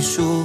εξηγήσου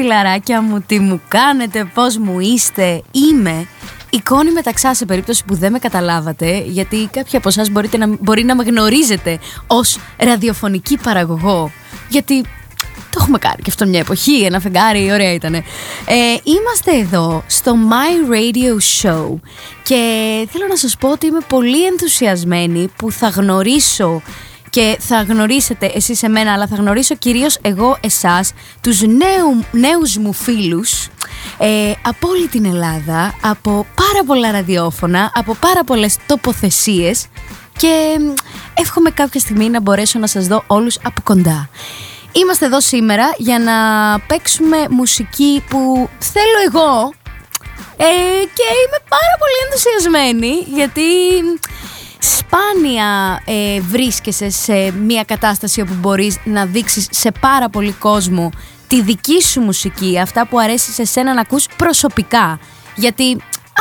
φιλαράκια μου, τι μου κάνετε, πώς μου είστε, είμαι η Κόνη Μεταξά σε περίπτωση που δεν με καταλάβατε γιατί κάποιοι από εσάς να, μπορεί να με γνωρίζετε ως ραδιοφωνική παραγωγό γιατί το έχουμε κάνει και αυτό μια εποχή, ένα φεγγάρι, ωραία ήταν. Ε, είμαστε εδώ στο My Radio Show και θέλω να σας πω ότι είμαι πολύ ενθουσιασμένη που θα γνωρίσω και θα γνωρίσετε εσείς εμένα αλλά θα γνωρίσω κυρίως εγώ εσάς τους νέου, νέους μου φίλους ε, από όλη την Ελλάδα από πάρα πολλά ραδιόφωνα από πάρα πολλές τοποθεσίες και μ, εύχομαι κάποια στιγμή να μπορέσω να σας δω όλους από κοντά. Είμαστε εδώ σήμερα για να παίξουμε μουσική που θέλω εγώ ε, και είμαι πάρα πολύ ενθουσιασμένη γιατί σπάνια ε, βρίσκεσαι σε μια κατάσταση όπου μπορείς να δείξεις σε πάρα πολύ κόσμο τη δική σου μουσική, αυτά που αρέσει σε σένα να ακούς προσωπικά. Γιατί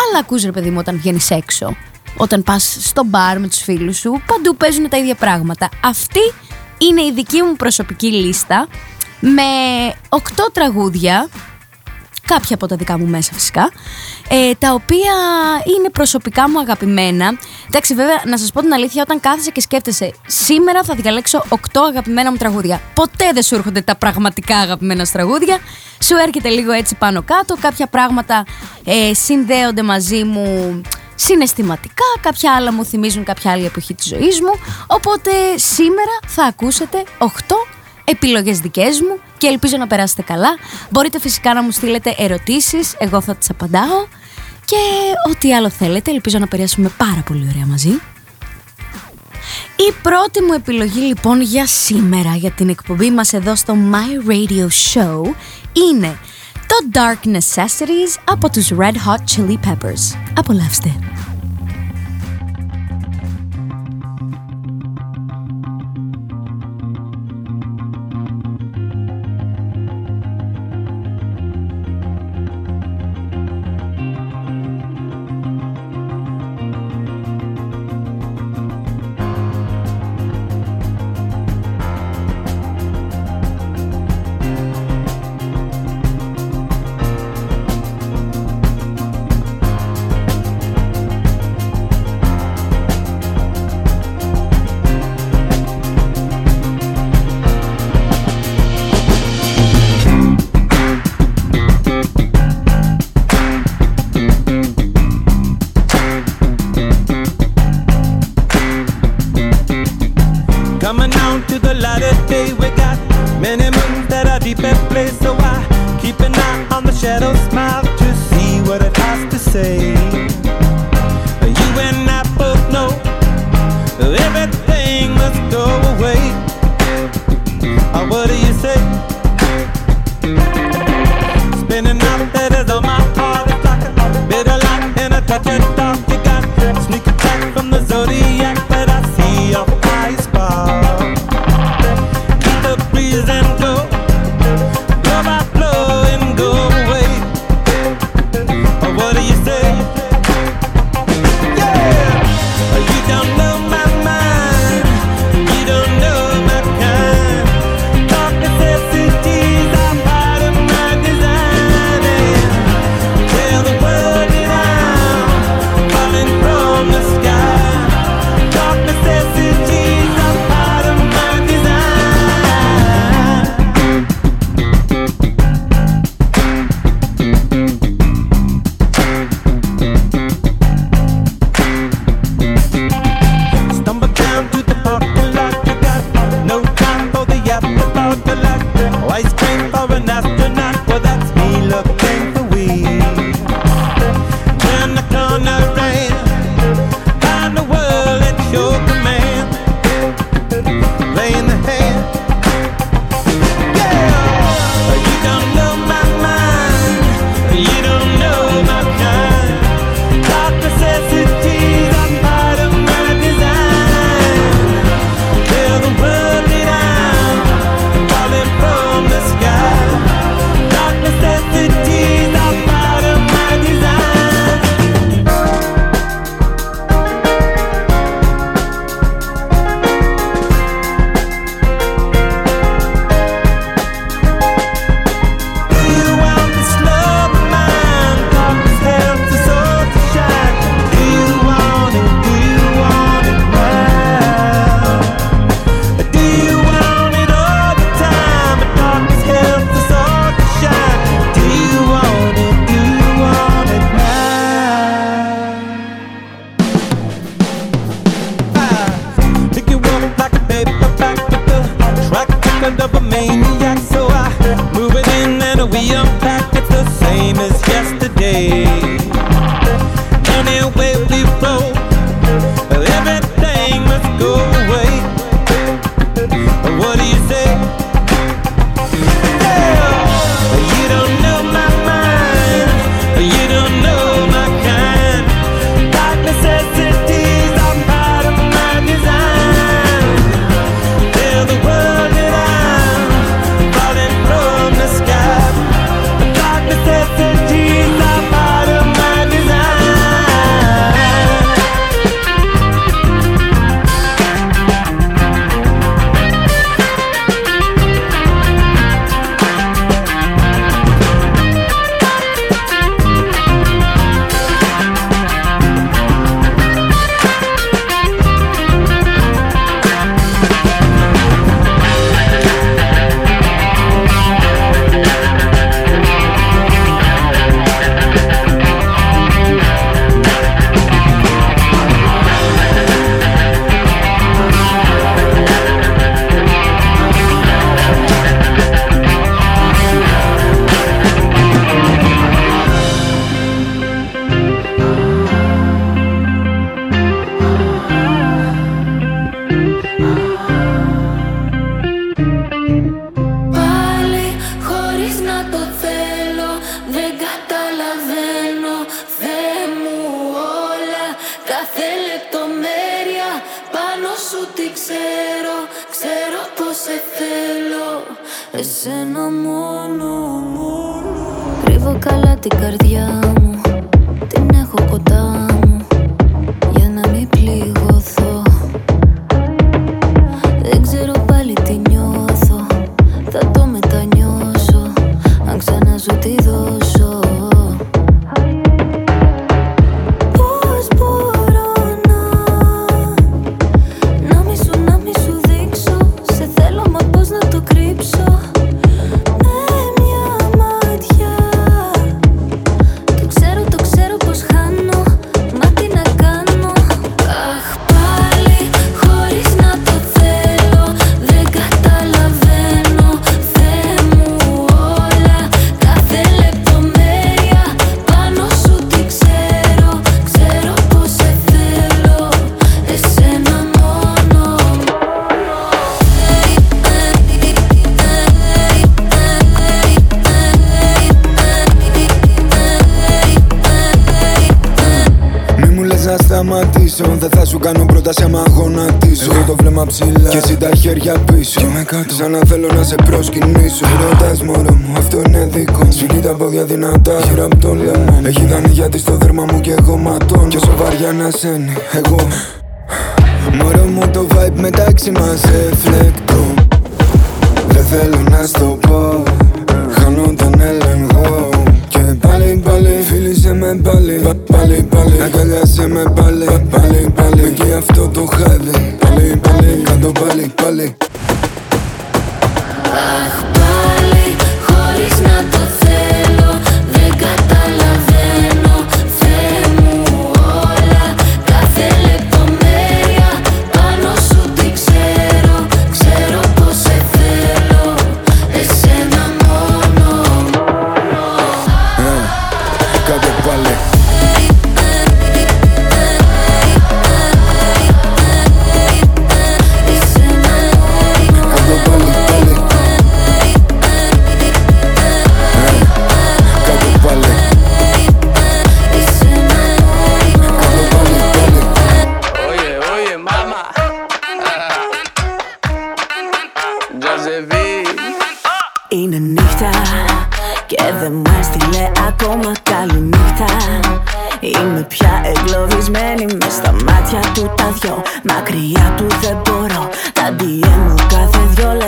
άλλα ακούς ρε παιδί μου όταν βγαίνεις έξω, όταν πας στο μπαρ με τους φίλους σου, παντού παίζουν τα ίδια πράγματα. Αυτή είναι η δική μου προσωπική λίστα με 8 τραγούδια κάποια από τα δικά μου μέσα φυσικά, ε, τα οποία είναι προσωπικά μου αγαπημένα. Εντάξει, βέβαια, να σας πω την αλήθεια, όταν κάθεσαι και σκέφτεσαι, σήμερα θα διαλέξω 8 αγαπημένα μου τραγούδια. Ποτέ δεν σου έρχονται τα πραγματικά αγαπημένα σου τραγούδια. Σου έρχεται λίγο έτσι πάνω κάτω, κάποια πράγματα ε, συνδέονται μαζί μου συναισθηματικά, κάποια άλλα μου θυμίζουν κάποια άλλη εποχή της ζωής μου. Οπότε σήμερα θα ακούσετε 8 επιλογές δικές μου και ελπίζω να περάσετε καλά. Μπορείτε φυσικά να μου στείλετε ερωτήσεις, εγώ θα τις απαντάω και ό,τι άλλο θέλετε, ελπίζω να περάσουμε πάρα πολύ ωραία μαζί. Η πρώτη μου επιλογή λοιπόν για σήμερα για την εκπομπή μας εδώ στο My Radio Show είναι το Dark Necessities από τους Red Hot Chili Peppers. Απολαύστε!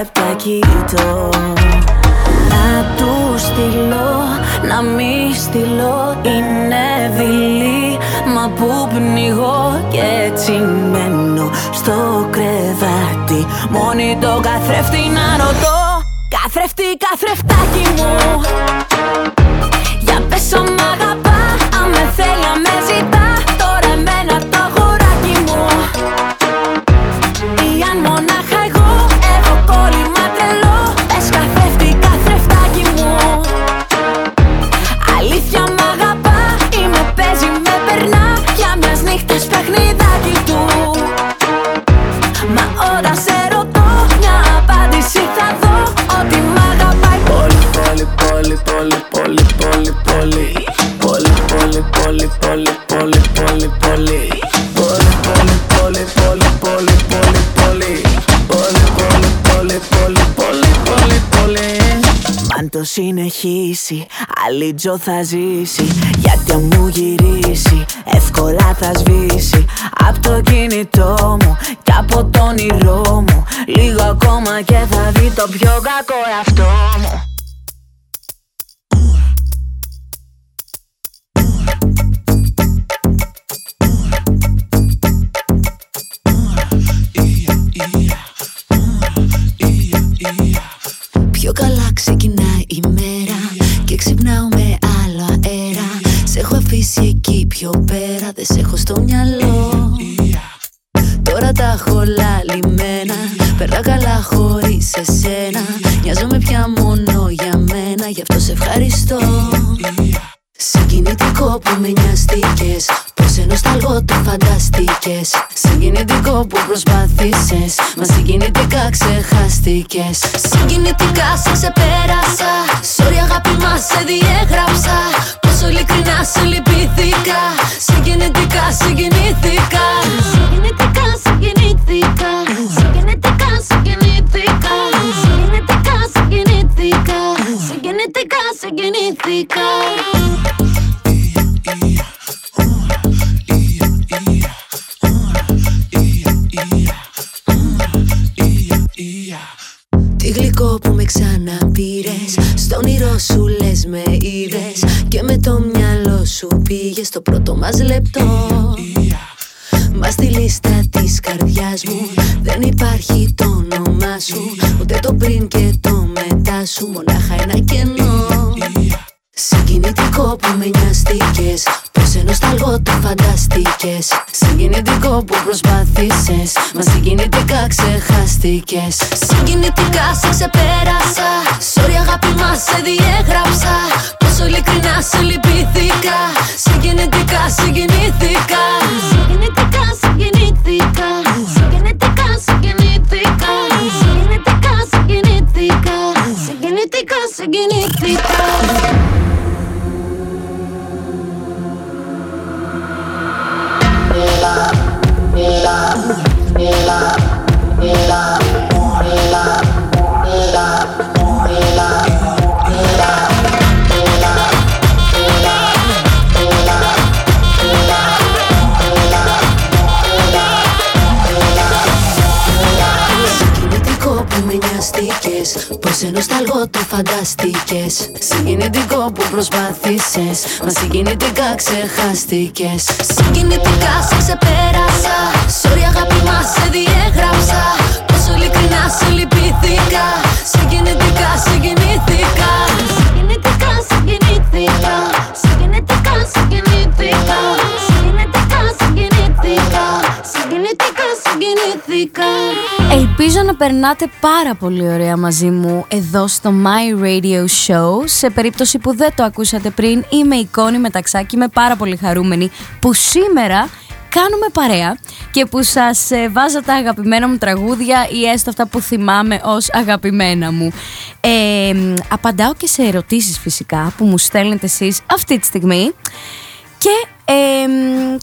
Κάθε δυο λεπτά κοιτώ Να τους στείλω, να μη στείλω Είναι δειλή, μα που πνιγώ και έτσι μένω στο κρεβάτι. Μόνη το καθρέφτη να ρωτώ. Καθρέφτη, καθρεφτάκι μου συνεχίσει, άλλη τζο θα ζήσει Γιατί αν μου γυρίσει, εύκολα θα σβήσει. Απ' το κινητό μου και από το όνειρό μου. Λίγο ακόμα και θα δει το πιο κακό εαυτό μου πιο πέρα Δεν σε έχω στο μυαλό. Τώρα τα έχω λαλημένα. Περνά καλά χωρίς εσένα. Νοιάζομαι πια μόνο για μένα Γι' αυτό σε ευχαριστώ. Συγκινητικό που με νοιαστήκες Πως σε νοσταλγώ το φανταστήκες Συγκινητικό που προσπάθησες. Μα συγκινητικά ξεχάστηκες. Συγκινητικά σε ξεπέρασα Sorry αγάπη μας σε διέγραψα Πόσο ειλικρινά σε λυπήθηκα. Συγκινητικά συγκινήθηκα. Συγκινητικά συγκινήθηκα. Συγκινητικά συγκινήθηκα. Συγκινητικά συγκινήθηκα. Συγκινητικά συγκινήθηκα γλυκό που με ξαναπήρες. Στον όνειρό σου λες με είδες Και με το μυαλό σου πήγες στο πρώτο μας λεπτό. Μα στη λίστα της καρδιάς μου Δεν υπάρχει το όνομά σου. Ούτε το πριν και το μετά σου. Μονάχα ένα κενό Συγκινητικό που με νοιαστήκες Πως σε νοσταλγώ το φανταστήκες Συγκινητικό που προσπάθησες Μα συγκινητικά ξεχάστηκες. Συγκινητικά σε ξεπέρασα Sorry αγάπη μας σε διέγραψα. Πόσο ειλικρινά σε λυπήθηκα Συγκινητικά συγκινήθηκα Συγκινητικό που προσπάθησες. Μα συγκινητικά ξεχάστηκες. Συγκινητικά σε ξεπέρασα. Sorry αγάπη μας σε διέγραψα. Πόσο ειλικρινά σε λυπήθηκα. Συγκινητικά, συγκινήθηκα. Συγκινητικά, συγκινήθηκα. Συγκινητικά, συγκινήθηκα. Συγκινητικά, συγκινήθηκα. Συγκινητικά, συγκινήθηκα Ελπίζω να περνάτε πάρα πολύ ωραία μαζί μου εδώ στο My Radio Show. Σε περίπτωση που δεν το ακούσατε πριν, είμαι η Κόνη Μεταξάκη, είμαι πάρα πολύ χαρούμενη που σήμερα κάνουμε παρέα και που σας ε, βάζω τα αγαπημένα μου τραγούδια ή έστω αυτά που θυμάμαι ως αγαπημένα μου. Ε, απαντάω και σε ερωτήσεις φυσικά που μου στέλνετε εσείς αυτή τη στιγμή και ε,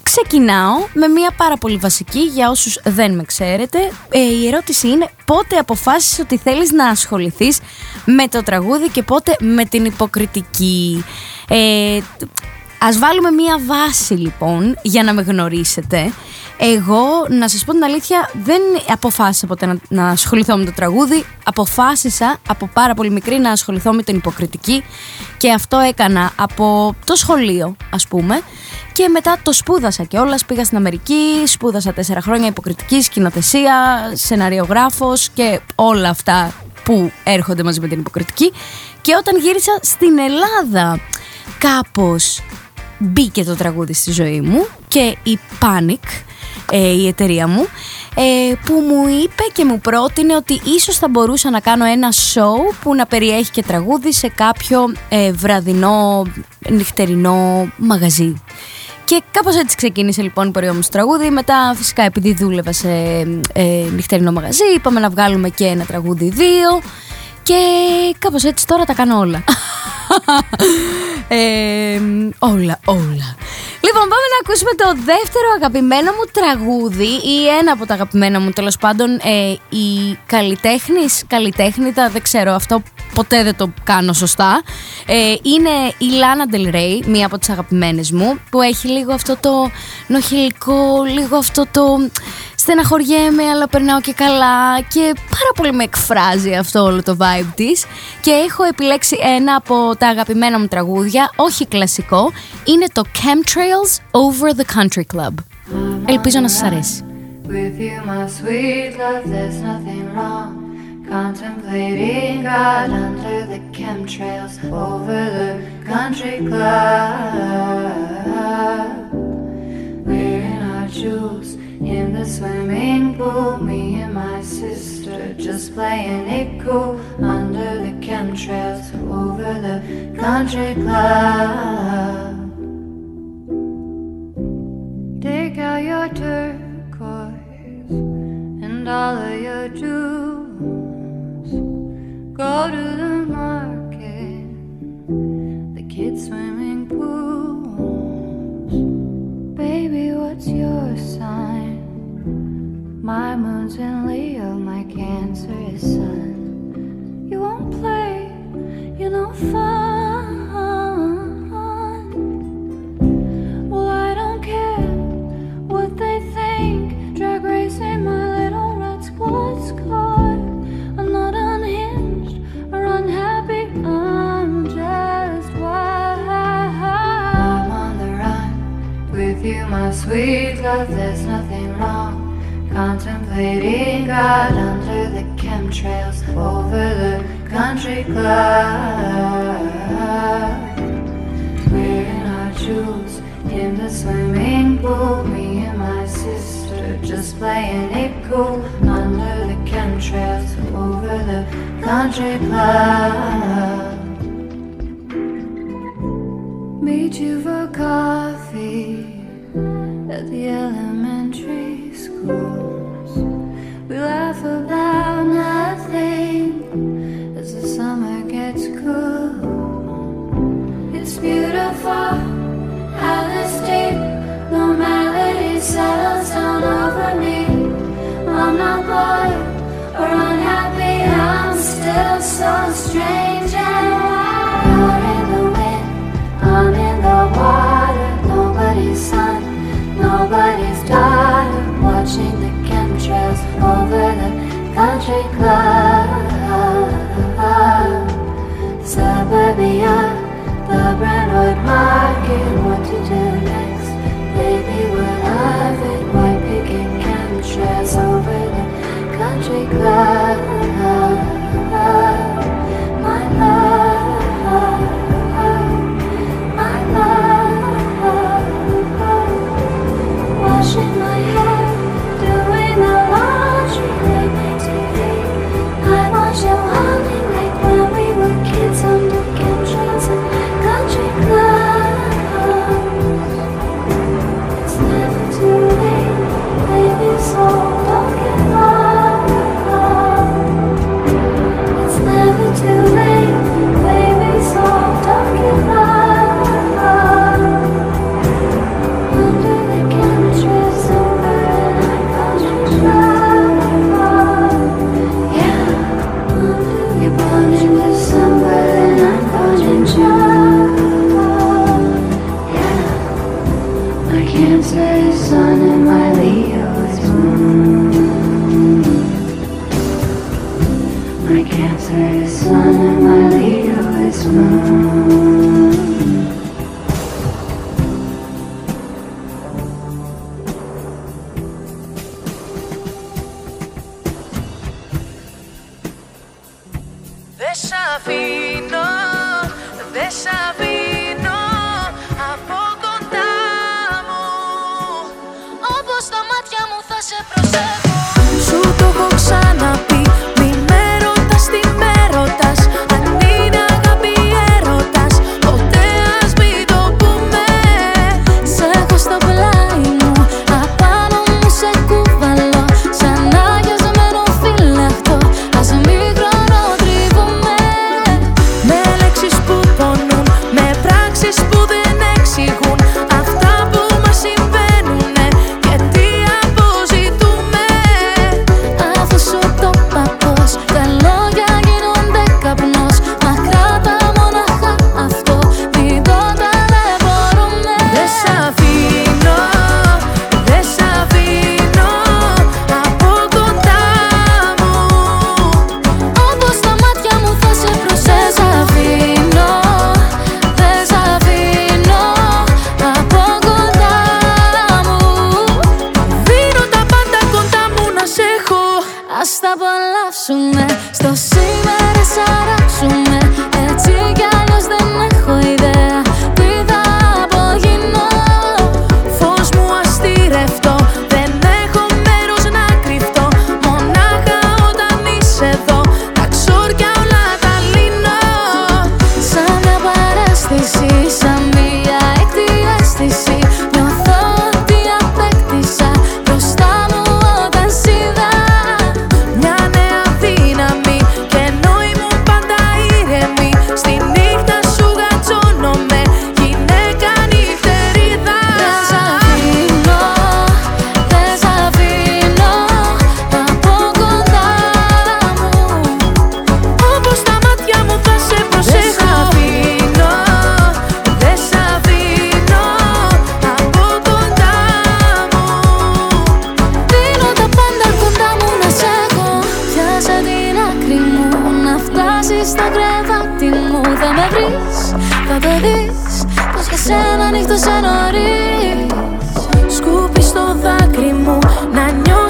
ξεκινάω με μια πάρα πολύ βασική για όσους δεν με ξέρετε. Ε, η ερώτηση είναι πότε αποφάσισες ότι θέλεις να ασχοληθείς με το τραγούδι και πότε με την υποκριτική; Ε, ας βάλουμε μια βάση λοιπόν για να με γνωρίσετε. Εγώ, να σας πω την αλήθεια, δεν αποφάσισα ποτέ να, να ασχοληθώ με το τραγούδι. Αποφάσισα από πάρα πολύ μικρή να ασχοληθώ με την υποκριτική και αυτό έκανα από το σχολείο, ας πούμε. Και μετά το σπούδασα και όλα. Πήγα στην Αμερική, σπούδασα τέσσερα χρόνια υποκριτικής, σκηνοθεσία, σεναριογράφος και όλα αυτά που έρχονται μαζί με την υποκριτική. Και όταν γύρισα στην Ελλάδα, κάπως μπήκε το τραγούδι στη ζωή μου και η Panic ε, η εταιρεία μου, ε, που μου είπε και μου πρότεινε ότι ίσως θα μπορούσα να κάνω ένα show που να περιέχει και τραγούδι σε κάποιο ε, βραδινό, νυχτερινό μαγαζί. Και κάπως έτσι ξεκίνησε λοιπόν η πορεία μου στο τραγούδι. Μετά φυσικά επειδή δούλευα σε ε, νυχτερινό μαγαζί, είπαμε να βγάλουμε και ένα τραγούδι δύο. Και κάπως έτσι τώρα τα κάνω όλα. ε, όλα, όλα. Λοιπόν, πάμε να ακούσουμε το δεύτερο αγαπημένο μου τραγούδι ή ένα από τα αγαπημένα μου τέλος πάντων. Ε, η καλλιτέχνης, καλλιτέχνητα, δεν ξέρω, αυτό ποτέ δεν το κάνω σωστά. Ε, είναι η Λάνα Del Rey, μία από τις αγαπημένες μου, που έχει λίγο αυτό το νοχηλικό, λίγο αυτό το στεναχωριέμαι αλλά περνάω και καλά και πάρα πολύ με εκφράζει αυτό όλο το vibe της και έχω επιλέξει ένα από τα αγαπημένα μου τραγούδια, όχι κλασικό, είναι το Chemtrails Over the Country Club. Ελπίζω να σας αρέσει. With you, my sweet love, there's nothing wrong. Contemplating God under the chemtrails over the country club. Wearing our jewels in the swimming pool. Me and my sister just playing it cool under the chemtrails over the country club. Take out your turquoise and all of your jewels. Go to the market, the kids' swimming My moon's in Leo, my Cancer is Sun. You won't play, you know fun. Well, I don't care what they think. Drag racing my little red squad squad. I'm not unhinged or unhappy. I'm just wild. I'm on the run with you, my sweet love. There's nothing wrong. Contemplating God under the chemtrails over the country club. Wearing our jewels in the swimming pool. Me and my sister just playing it cool under the chemtrails over the country club. Meet you for coffee at the elementary schools. We laugh about nothing as the summer gets cool. It's beautiful how this deep normality settles down over me. I'm not bored or unhappy, I'm still so strange and wild. In the wind, I'm in the water. Nobody's son, nobody's daughter watching the chemtrails over the country club. Suburbia, the Brentwood market, what to do next? Maybe we're it by picking chemtrails over the country club.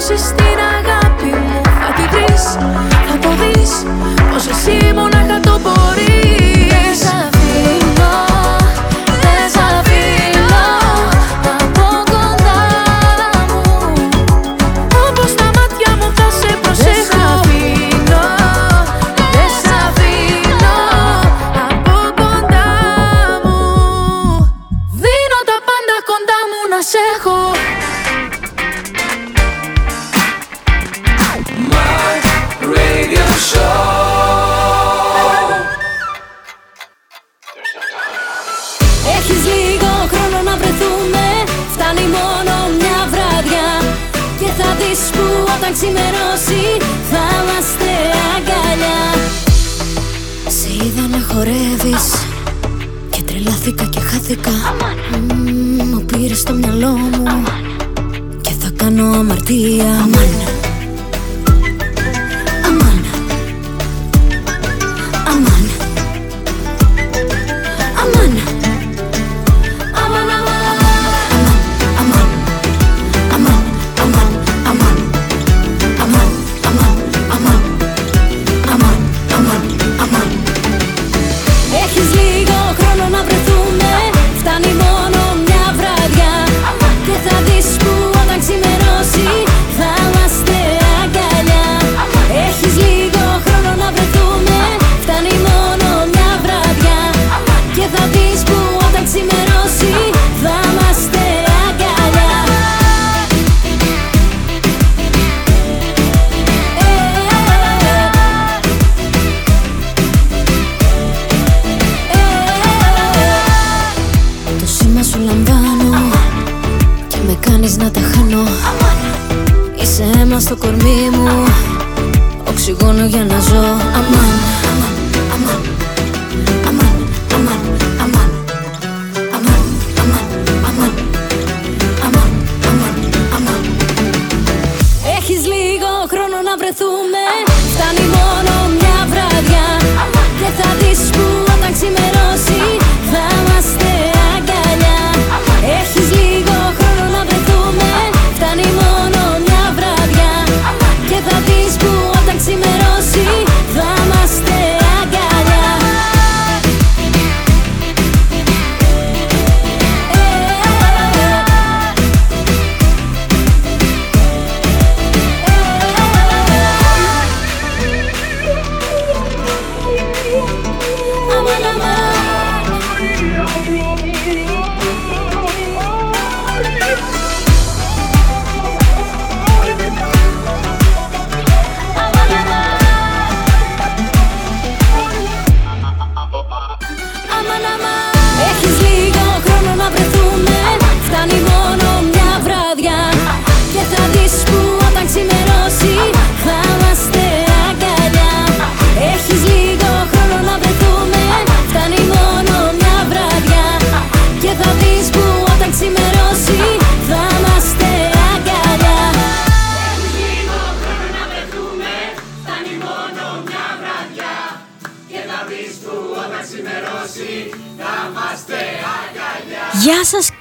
Just.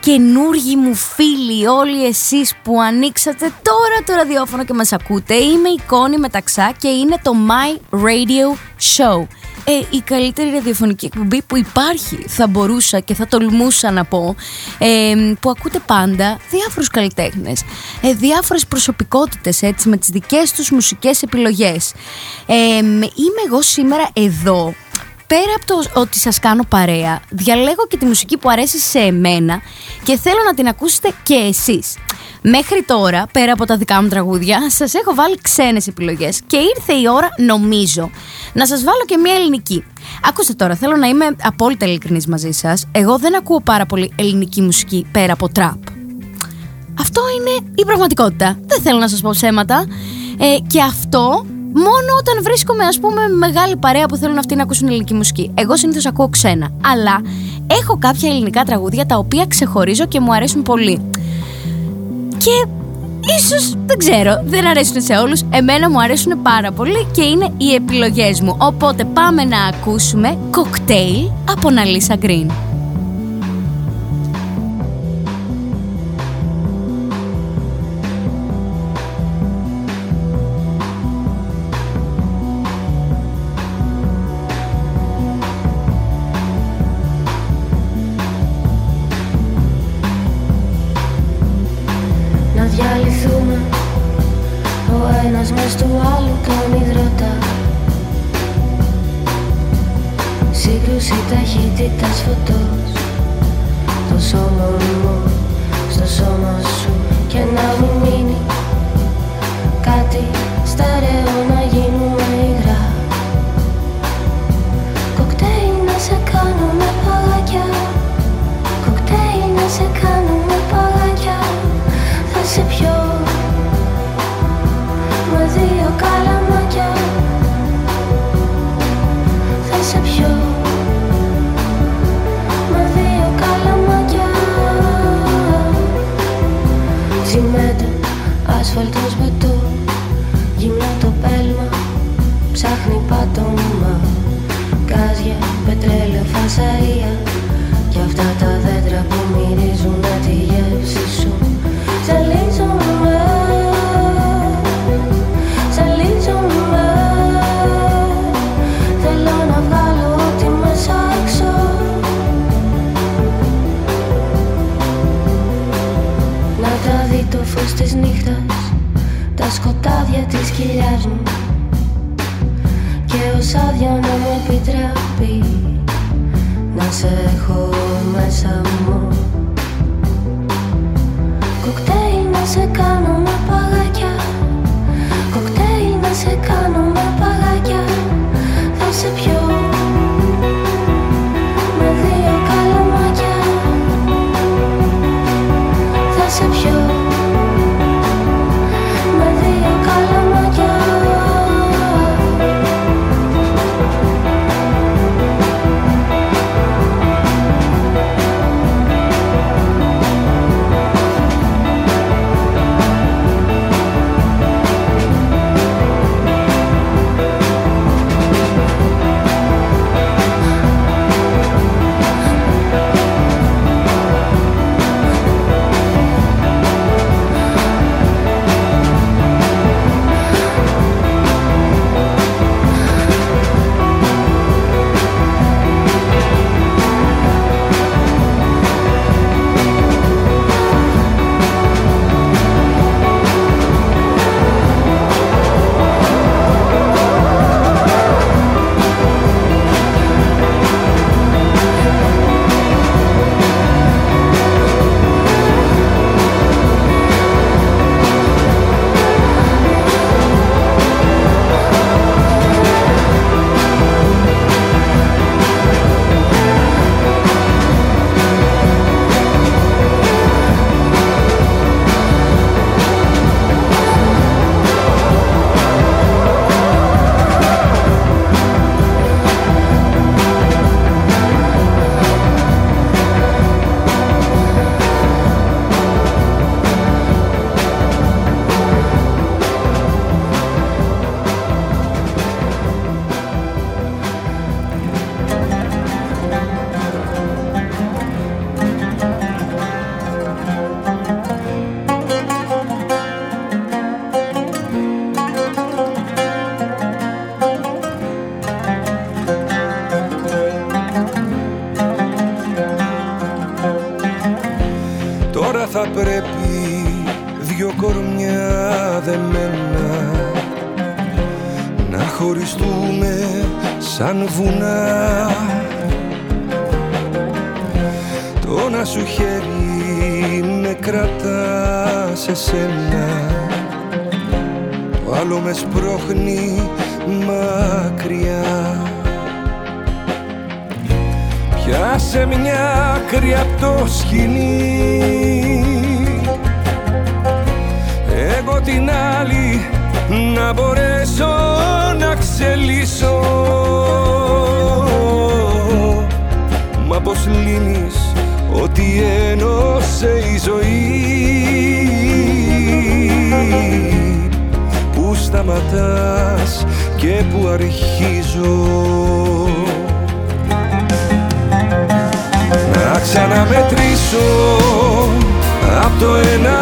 Καινούργοι μου φίλοι, όλοι εσείς που ανοίξατε τώρα το ραδιόφωνο και μας ακούτε. Είμαι η Κόνη Μεταξά και είναι το My Radio Show. Ε, η καλύτερη ραδιοφωνική εκπομπή που υπάρχει θα μπορούσα και θα τολμούσα να πω ε, που ακούτε πάντα διάφορους καλλιτέχνες ε, διάφορες προσωπικότητες έτσι με τις δικές τους μουσικές επιλογές ε, είμαι εγώ σήμερα εδώ πέρα από το ότι σας κάνω παρέα, διαλέγω και τη μουσική που αρέσει σε εμένα και θέλω να την ακούσετε και εσείς. Μέχρι τώρα, πέρα από τα δικά μου τραγούδια, σας έχω βάλει ξένες επιλογές και ήρθε η ώρα, νομίζω, να σας βάλω και μια ελληνική. Ακούστε τώρα, θέλω να είμαι απόλυτα ειλικρινής μαζί σας. Εγώ δεν ακούω πάρα πολύ ελληνική μουσική πέρα από τραπ. Αυτό είναι η πραγματικότητα. Δεν θέλω να σας πω ψέματα. Ε, και αυτό μόνο όταν βρίσκομαι, ας πούμε, με μεγάλη παρέα που θέλουν αυτοί να ακούσουν ελληνική μουσική. Εγώ συνήθως ακούω ξένα. Αλλά έχω κάποια ελληνικά τραγούδια τα οποία ξεχωρίζω και μου αρέσουν πολύ. Και ίσως, δεν ξέρω, δεν αρέσουν σε όλους. Εμένα μου αρέσουν πάρα πολύ και είναι οι επιλογές μου. Οπότε πάμε να ακούσουμε κοκτέιλ από Ναλίσα Γκριν. Να μπορέσω να ξελίσω. Μα πως λύνεις ότι ένωσε η ζωή; Πού σταματάς και που αρχίζω; Να ξαναμετρήσω απ' το ένα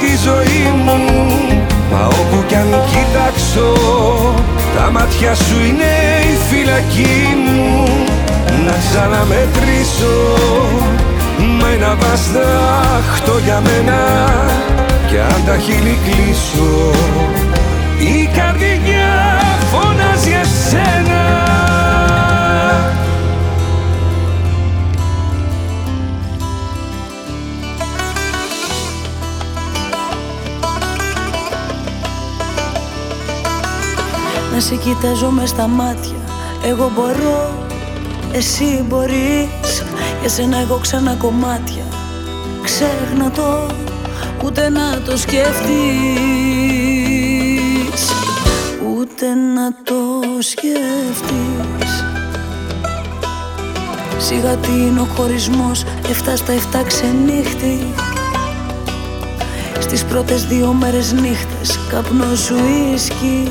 τη ζωή μου Μα όπου κι αν κοιτάξω τα μάτια σου είναι η φυλακή μου. Να ξαναμετρήσω με ένα βαστάχτο για μένα. Κι αν τα χείλη κλείσω Να σε κοιτάζω μες στα μάτια. Εγώ μπορώ, εσύ μπορείς. Για σένα εγώ ξανά κομμάτια. Ξέχνα το, ούτε να το σκεφτείς Ούτε να το σκεφτείς Σιγά τι είναι ο χωρισμός Εφτά στα εφτά ξενύχτη. Στις πρώτες δύο μέρες νύχτες Καπνός σου ίσκι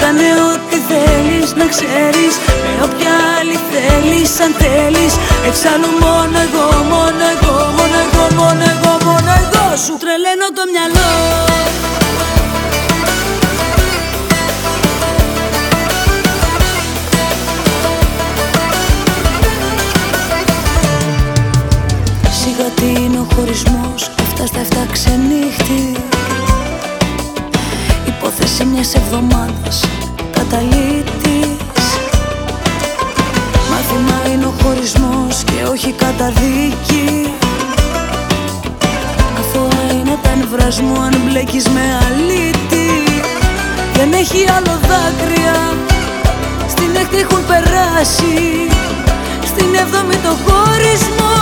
Κάνε ό,τι θέλεις να ξέρεις Με όποια άλλη θέλεις αν θέλεις. Εξάλλου μόνο εγώ, μόνο εγώ, μόνο εγώ, μόνο εγώ, μόνο εγώ Σου τρελαίνω το μυαλό. Σιγά τι είναι ο χωρισμός Εφτά στα εφτά ξενύχτη Υπόθεση μιας εβδομάδας Καταλήτης. Μάθημα είναι ο χωρισμός Και όχι καταδίκη. Αθώα είναι τα νευράς μου Αν μπλέκεις με αλήτη. Δεν έχει άλλο δάκρυα. Στην έκτη έχουν περάσει. Στην έβδομη το χωρισμό.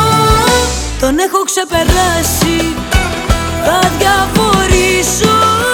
Τον έχω ξεπεράσει. Θα διαφορήσω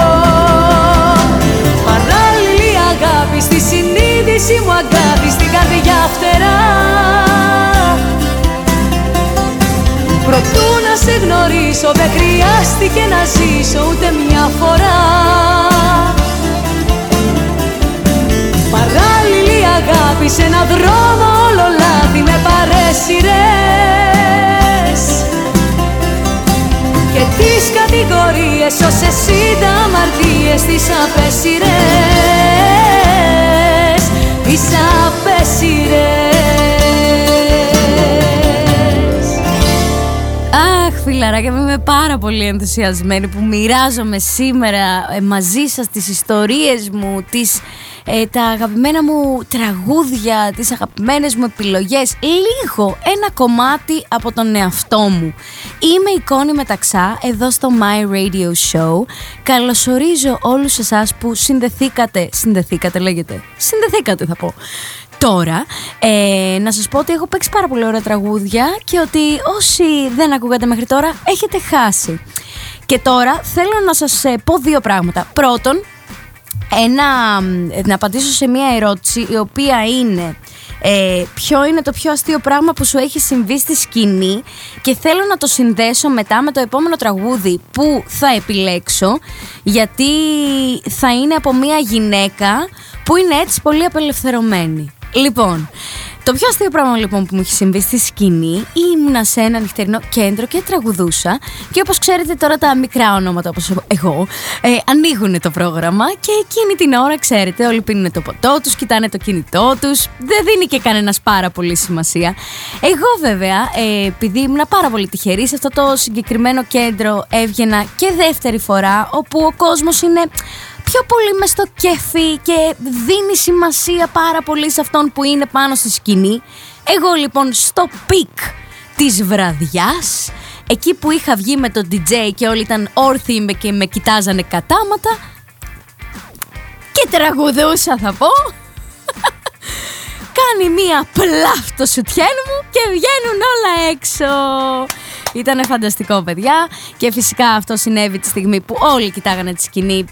στη συνείδηση μου αγάπη στην καρδιά φτερά. Προτού να σε γνωρίσω δεν χρειάστηκε να ζήσω ούτε μια φορά. Παράλληλη αγάπη σε έναν δρόμο όλο λάθη με παρέσιρες Και τις κατηγορίες όσες ήταν αμαρτίες τις απέσιρες Τις απέσιρες Αχ, φιλαράκια, είμαι πάρα πολύ ενθουσιασμένη που μοιράζομαι σήμερα ε, μαζί σας τις ιστορίες μου, τις, ε, τα αγαπημένα μου τραγούδια, τις αγαπημένες μου επιλογές. Λίγο ένα κομμάτι από τον εαυτό μου. Είμαι η Κόνη Μεταξά, εδώ στο My Radio Show. Καλωσορίζω όλους εσάς που συνδεθήκατε, συνδεθήκατε λέγεται, συνδεθήκατε θα πω, Τώρα, ε, να σας πω ότι έχω παίξει πάρα πολύ ωραία τραγούδια και ότι όσοι δεν ακούγατε μέχρι τώρα έχετε χάσει. Και τώρα θέλω να σας ε, πω δύο πράγματα. Πρώτον, ένα, ε, να απαντήσω σε μία ερώτηση η οποία είναι ε, ποιο είναι το πιο αστείο πράγμα που σου έχει συμβεί στη σκηνή και θέλω να το συνδέσω μετά με το επόμενο τραγούδι που θα επιλέξω γιατί θα είναι από μία γυναίκα που είναι έτσι πολύ απελευθερωμένη. Λοιπόν, το πιο αστείο πράγμα λοιπόν που μου έχει συμβεί στη σκηνή ήμουνα σε ένα νυχτερινό κέντρο και τραγουδούσα και όπως ξέρετε τώρα τα μικρά ονόματα όπως εγώ ε, ανοίγουν το πρόγραμμα και εκείνη την ώρα ξέρετε όλοι πίνουν το ποτό τους, κοιτάνε το κινητό τους. Δεν δίνει και κανένας πάρα πολύ σημασία. Εγώ βέβαια ε, επειδή ήμουν πάρα πολύ τυχερή σε αυτό το συγκεκριμένο κέντρο έβγαινα και δεύτερη φορά όπου ο κόσμος είναι πιο πολύ μες στο κέφι και δίνει σημασία πάρα πολύ σε αυτόν που είναι πάνω στη σκηνή. Εγώ λοιπόν στο peak της βραδιάς, εκεί που είχα βγει με το DJ και όλοι ήταν όρθιοι με και με κοιτάζανε κατάματα και τραγουδούσα θα πω. Κάνει μία πλάφτο σουτιέν μου και βγαίνουν όλα έξω. Ήταν φανταστικό παιδιά και φυσικά αυτό συνέβη τη στιγμή που όλοι κοιτάγανε τη σκηνή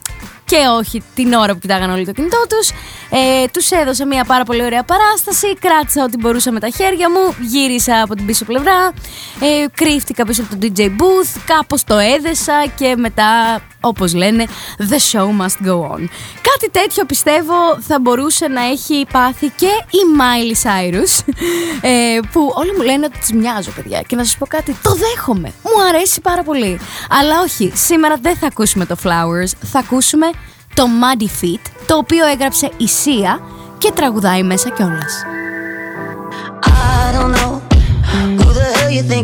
και όχι την ώρα που κοιτάγανε όλοι το κινητό τους. Ε, τους έδωσα μια πάρα πολύ ωραία παράσταση, κράτησα ό,τι μπορούσα με τα χέρια μου, γύρισα από την πίσω πλευρά, ε, κρύφτηκα πίσω από το DJ booth, κάπως το έδεσα και μετά, όπως λένε, the show must go on. Κάτι τέτοιο πιστεύω θα μπορούσε να έχει πάθει και η Miley Cyrus, ε, που όλοι μου λένε ότι τις μοιάζω παιδιά. Και να σας πω κάτι, το δέχομαι, μου αρέσει πάρα πολύ. Αλλά όχι, σήμερα δεν θα ακούσουμε το Flowers, θα ακούσουμε το οποίο έγραψε η και τραγουδάει μέσα κιόλας. Δεν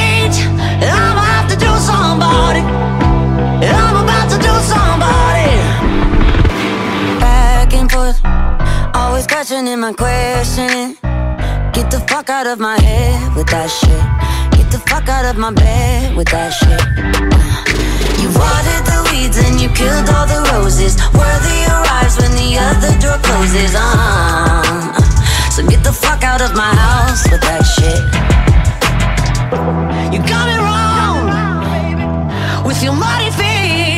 questioning my questioning. Get the fuck out of my head with that shit. Get the fuck out of my bed with that shit. You watered the weeds and you killed all the roses. Worthy arrives when the other door closes. Uh, so get the fuck out of my house with that shit. You got me wrong with your muddy feet.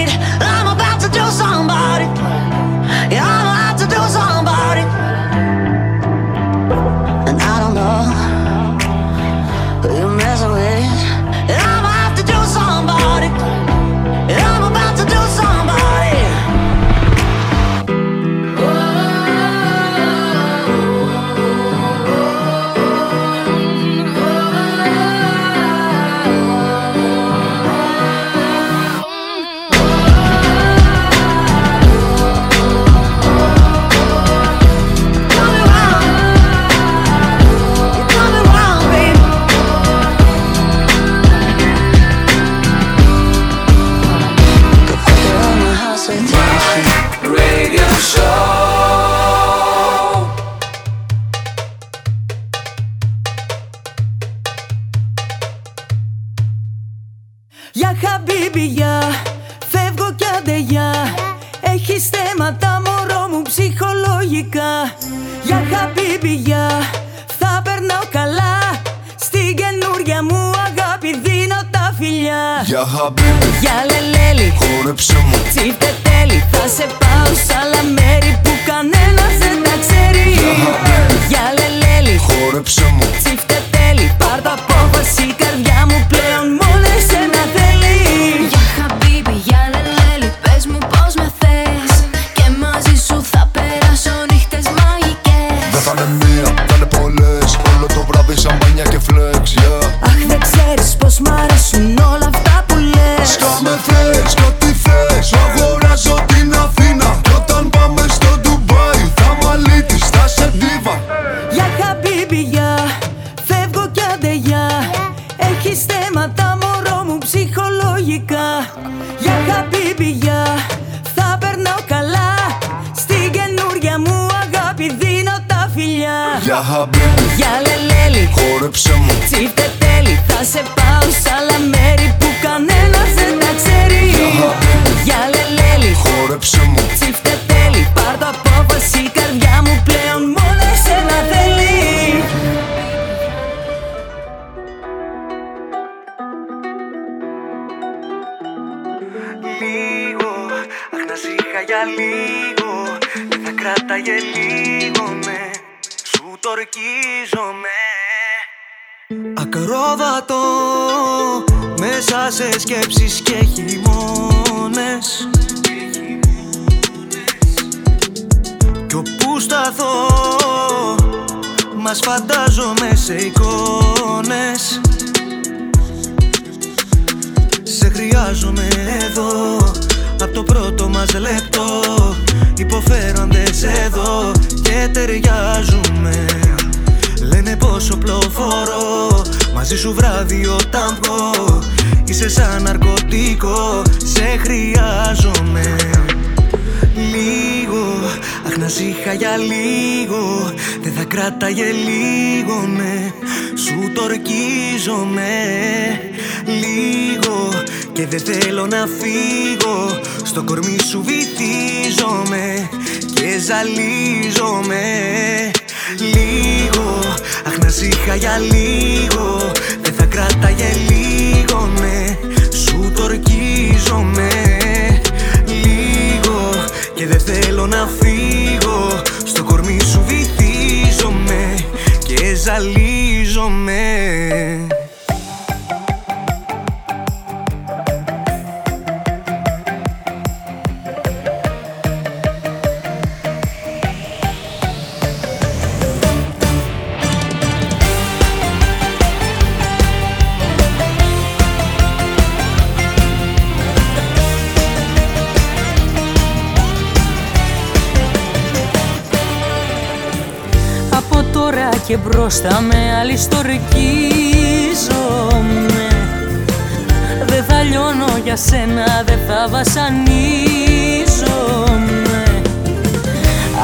να είχα για λίγο Δεν θα κράταγε λίγο με Σου τορκίζομαι Λίγο Και δεν θέλω να φύγω. Στο κορμί σου βυθίζομαι Και ζαλίζομαι. Λίγο Αχ να είχα για λίγο Δεν θα κράταγε λίγο με Σου τορκίζομαι Λίγο Και δεν θέλω να φύγω. ζαλίζομαι. μπροστά με άλλη Δεν θα λιώνω για σένα, δεν θα βασανίζομαι.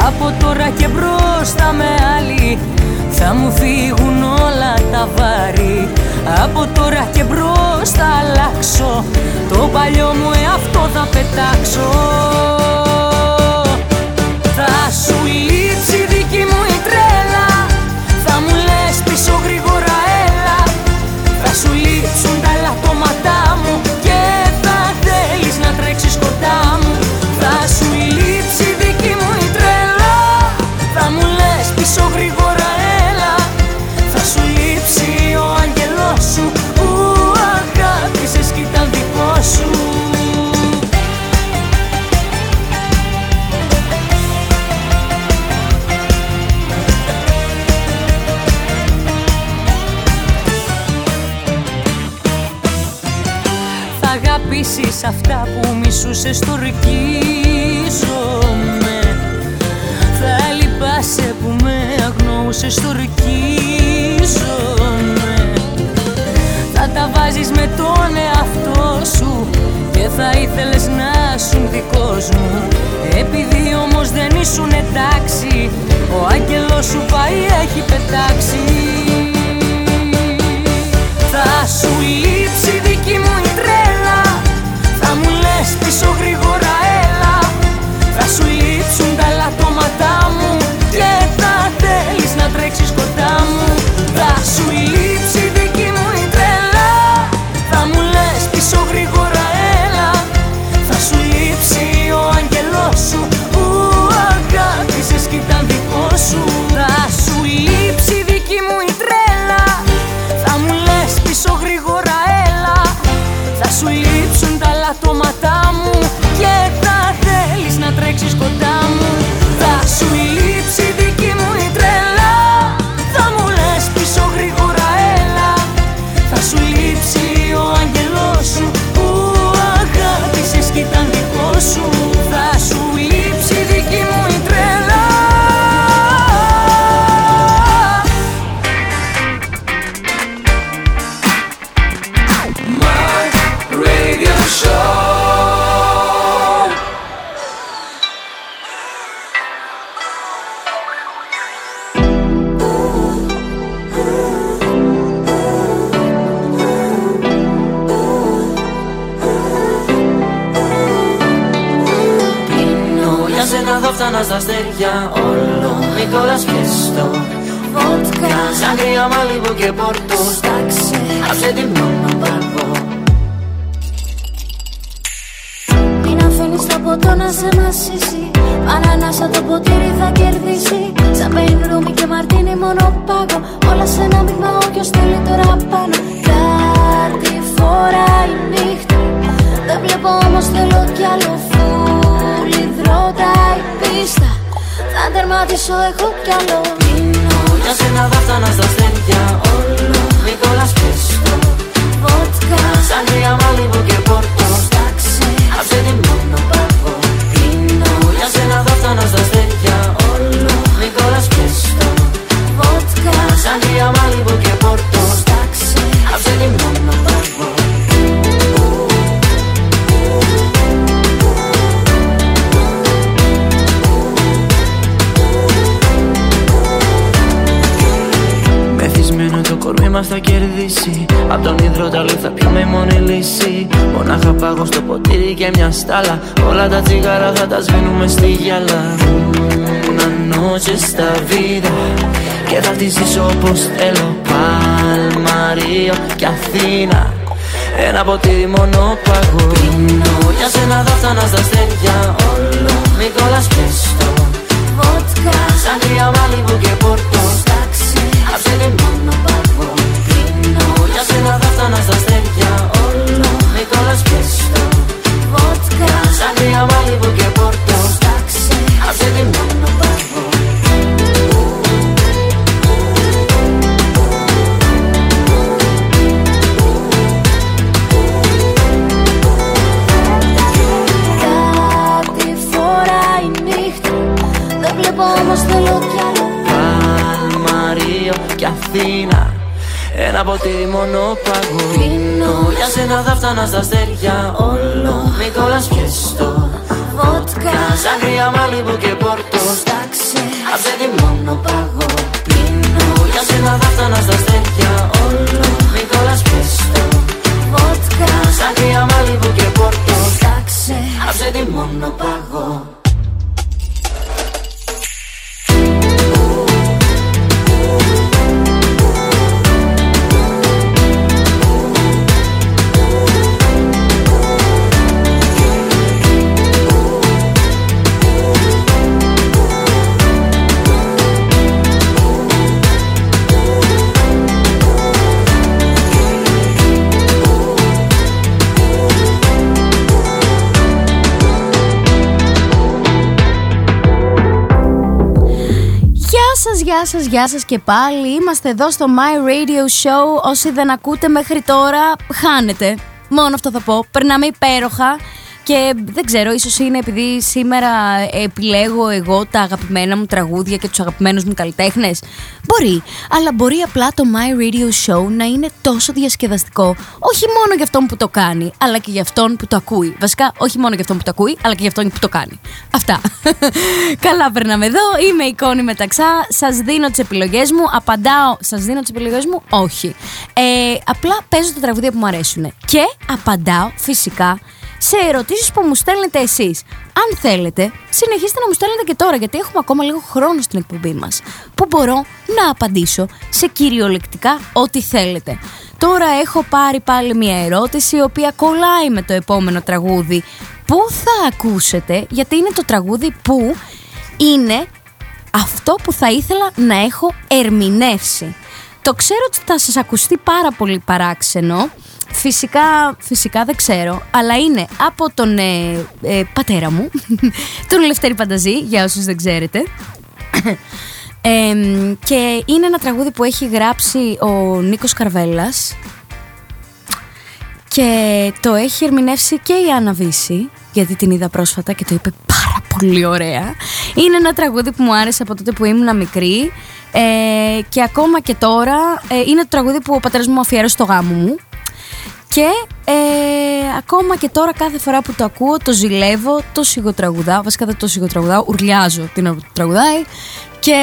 Από τώρα και μπροστά με άλλη θα μου φύγουν όλα τα βάρη. Από τώρα και μπροστά αλλάξω Το παλιό μου εαυτό θα πετάξω. Σ' αυτά που μισούσες τορκίζομαι Θα λυπάσαι που με αγνοούσες τορκίζομαι Θα τα βάζεις με τον εαυτό σου Και θα ήθελες να σου δικό μου Επειδή όμως δεν ήσουν εντάξει Ο άγγελος σου πάει έχει πετάξει. Θα σου λείψει Θα σου λείψουν τα λατώματά μου Και θα θέλεις να τρέξεις κοντά μου. Θα σου λείψει δική μου η τρέλα Θα μου λες πίσω γρήγορα έλα. Θα σου λείψει ο αγγελός σου Που αγάπησες κι ήταν δικό σου. Θα σου λείψει δική μου η τρέλα Θα μου λες πίσω γρήγορα έλα. Θα σου λείψουν τα λατώματά μου θέλεις ποτήρι και μια στάλα. Όλα τα τσιγάρα θα τα σβήνουμε στη γυαλά Una noche esta vida Και θα τη ζήσω όπως θέλω. Παλμαρίο και Αθήνα Ένα ποτήρι μόνο παγώ. Πίνω για σένα θα φτάνα στα αστέρια όλο. Νικόλας πιέστο βότκα. Σαν κρύα μαλίβου και πόρτο ένα ποτήρι μόνο παγώ Πίνω Για σένα θα φτάνα στα αστέρια. Όλο. Νικόλας πιέστο βότκα. Σαν κρύα μαλίβου και πόρτο. Στάξε. Άψε τη μόνο παγώ Πίνω Για σένα θα φτάνα στα αστέρια. Όλο. Νικόλας πιέστο βότκα. Σαν κρύα μαλίβου και πόρτο. Στάξε. Άψε τη μόνο Γεια σας, γεια σας, γεια σας και πάλι. Είμαστε εδώ στο My Radio Show. Όσοι δεν ακούτε μέχρι τώρα, χάνετε. Μόνο αυτό θα πω. Περνάμε υπέροχα. Και δεν ξέρω, ίσως είναι επειδή σήμερα επιλέγω εγώ τα αγαπημένα μου τραγούδια και τους αγαπημένους μου καλλιτέχνες. Μπορεί, αλλά μπορεί απλά το My Radio Show να είναι τόσο διασκεδαστικό, όχι μόνο για αυτόν που το κάνει, αλλά και για αυτόν που το ακούει. Βασικά, όχι μόνο για αυτόν που το ακούει, αλλά και για αυτόν που το κάνει. Αυτά. Καλά, περνάμε εδώ. Είμαι η Κόνη Μεταξά. Σας δίνω τις επιλογές μου. Απαντάω. Σας δίνω τις επιλογές μου, όχι. Ε, απλά παίζω τα τραγούδια που μου αρέσουν. Και απαντάω φυσικά σε ερωτήσεις που μου στέλνετε εσείς. Αν θέλετε, συνεχίστε να μου στέλνετε και τώρα, γιατί έχουμε ακόμα λίγο χρόνο στην εκπομπή μας, που μπορώ να απαντήσω σε κυριολεκτικά ό,τι θέλετε. Τώρα έχω πάρει πάλι μια ερώτηση η οποία κολλάει με το επόμενο τραγούδι. Πού θα ακούσετε, γιατί είναι το τραγούδι που είναι αυτό που θα ήθελα να έχω ερμηνεύσει. Το ξέρω ότι θα σας ακουστεί πάρα πολύ παράξενο. Φυσικά, φυσικά δεν ξέρω, αλλά είναι από τον ε, ε, πατέρα μου, τον Λευτέρη Πανταζή, για όσους δεν ξέρετε. Ε, και είναι ένα τραγούδι που έχει γράψει ο Νίκος Καρβέλας και το έχει ερμηνεύσει και η Άννα Βύση, γιατί την είδα πρόσφατα και το είπε πάρα πολύ ωραία. Είναι ένα τραγούδι που μου άρεσε από τότε που ήμουν μικρή ε, και ακόμα και τώρα ε, είναι το τραγούδι που ο πατέρας μου αφιέρωσε στο γάμο μου. Και ε, ακόμα και τώρα κάθε φορά που το ακούω το ζηλεύω, το σιγοτραγουδάω, βασικά δεν το σιγοτραγουδάω, ουρλιάζω την ώρα που το τραγουδάει και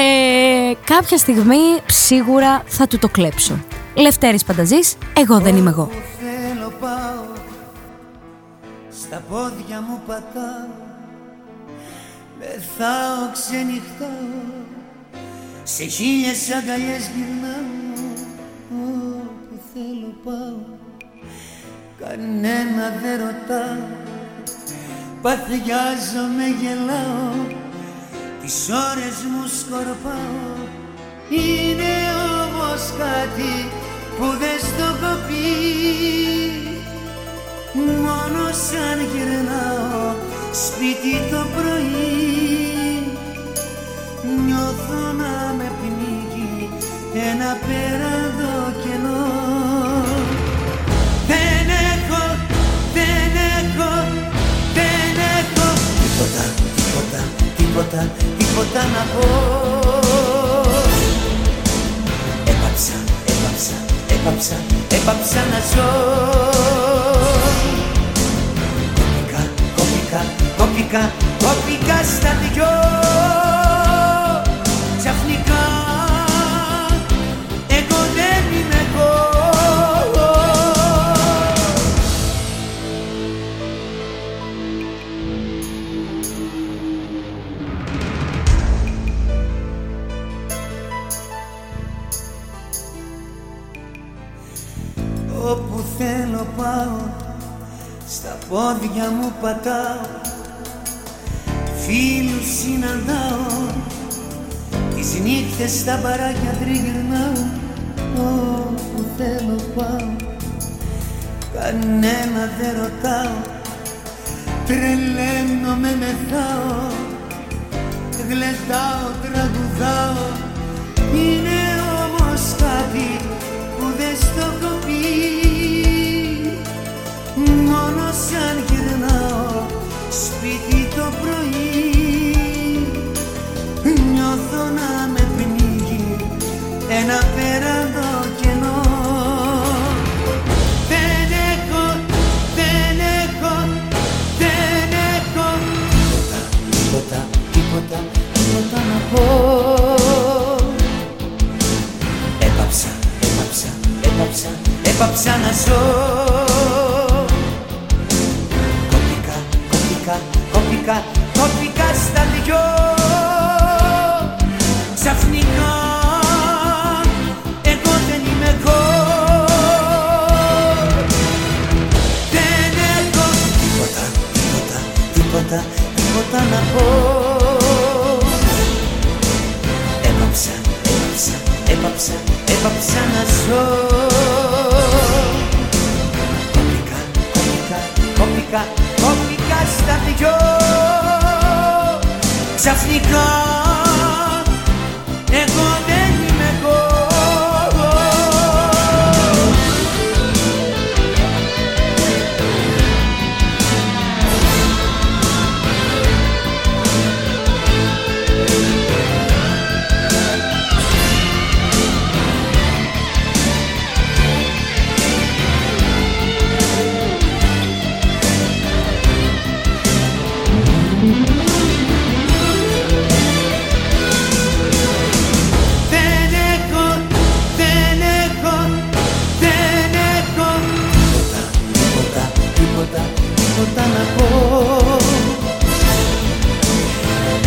κάποια στιγμή σίγουρα θα του το κλέψω. Λευτέρης Πανταζής, εγώ δεν είμαι εγώ. Όπου θέλω πάω Στα πόδια μου πατάω Μεθάω, ξενυχτάω Σε χίλιες αγκαλιές γυρνάω Όπου θέλω πάω Κανένα δεν ρωτάω Παθιάζομαι, γελάω. Τις ώρες μου σκορπάω. Είναι όμως κάτι που δεν στο έχω πει. Μόνο σαν γυρνάω σπίτι το πρωί. Νιώθω να με πνίγει ένα πέραντο κενό τίποτα, τίποτα να πω. Έπαψα, έπαψα, έπαψα, έπαψα να ζω. Κόπηκα, κόπηκα, κόπηκα, κόπηκα στα δυο πάω Στα πόδια μου πατάω Φίλους συναντάω Τις νύχτες στα μπαράκια τριγυρνάω Όπου θέλω πάω. Κανένα δεν ρωτάω Τρελαίνομαι μεθάω Γλεντάω, τραγουδάω. Είναι όμως κάτι ένα πέραντο κενό. Δεν έχω, δεν έχω, δεν έχω Τίποτα, τίποτα, τίποτα να πω. Έπαψα, έπαψα, έπαψα, έπαψα να ζω. Κόπηκα, κόπηκα, κόπηκα, κόπηκα να πω Έπαψα, έπαψα, έπαψα, έπαψα να ζω Κόπηκα, κόπηκα, κόπηκα, κόπηκα στα δυο Ξαφνικά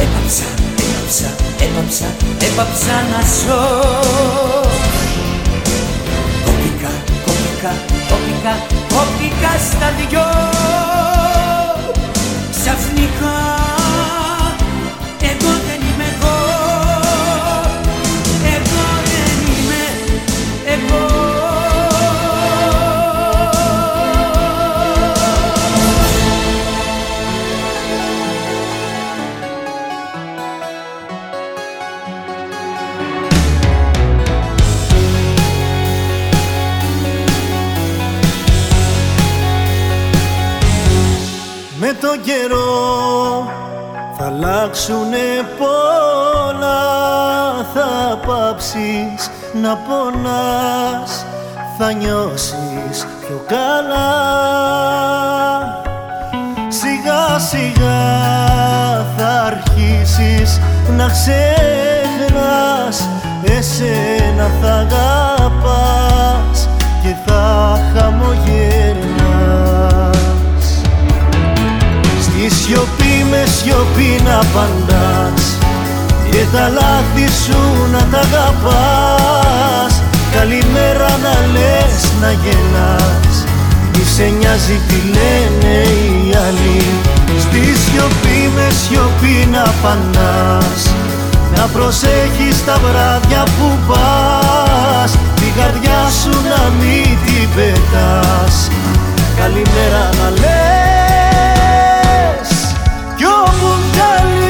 Έπαψα, έπαψα, έπαψα, έπαψα να ζω. Κόπηκα, κόπηκα, κόπηκα, κόπηκα στα δυο. Ξαφνικά αλλάξουνε πολλά. Θα πάψεις να πονάς. Θα νιώσεις πιο καλά. Σιγά σιγά θα αρχίσεις να ξεχνάς. Εσένα θα αγαπάς και θα χαμογελάς. Στη σιωπή με σιωπή να απαντάς Και τα λάθη σου να τα αγαπάς. Καλημέρα να λες να γελάς. Μη σε νοιάζει τι λένε οι άλλοι. Στη σιωπή με σιωπή να απαντάς. Να προσέχεις τα βράδια που πας. Την καρδιά σου να μην την πετάς. Καλημέρα να λες κι όπου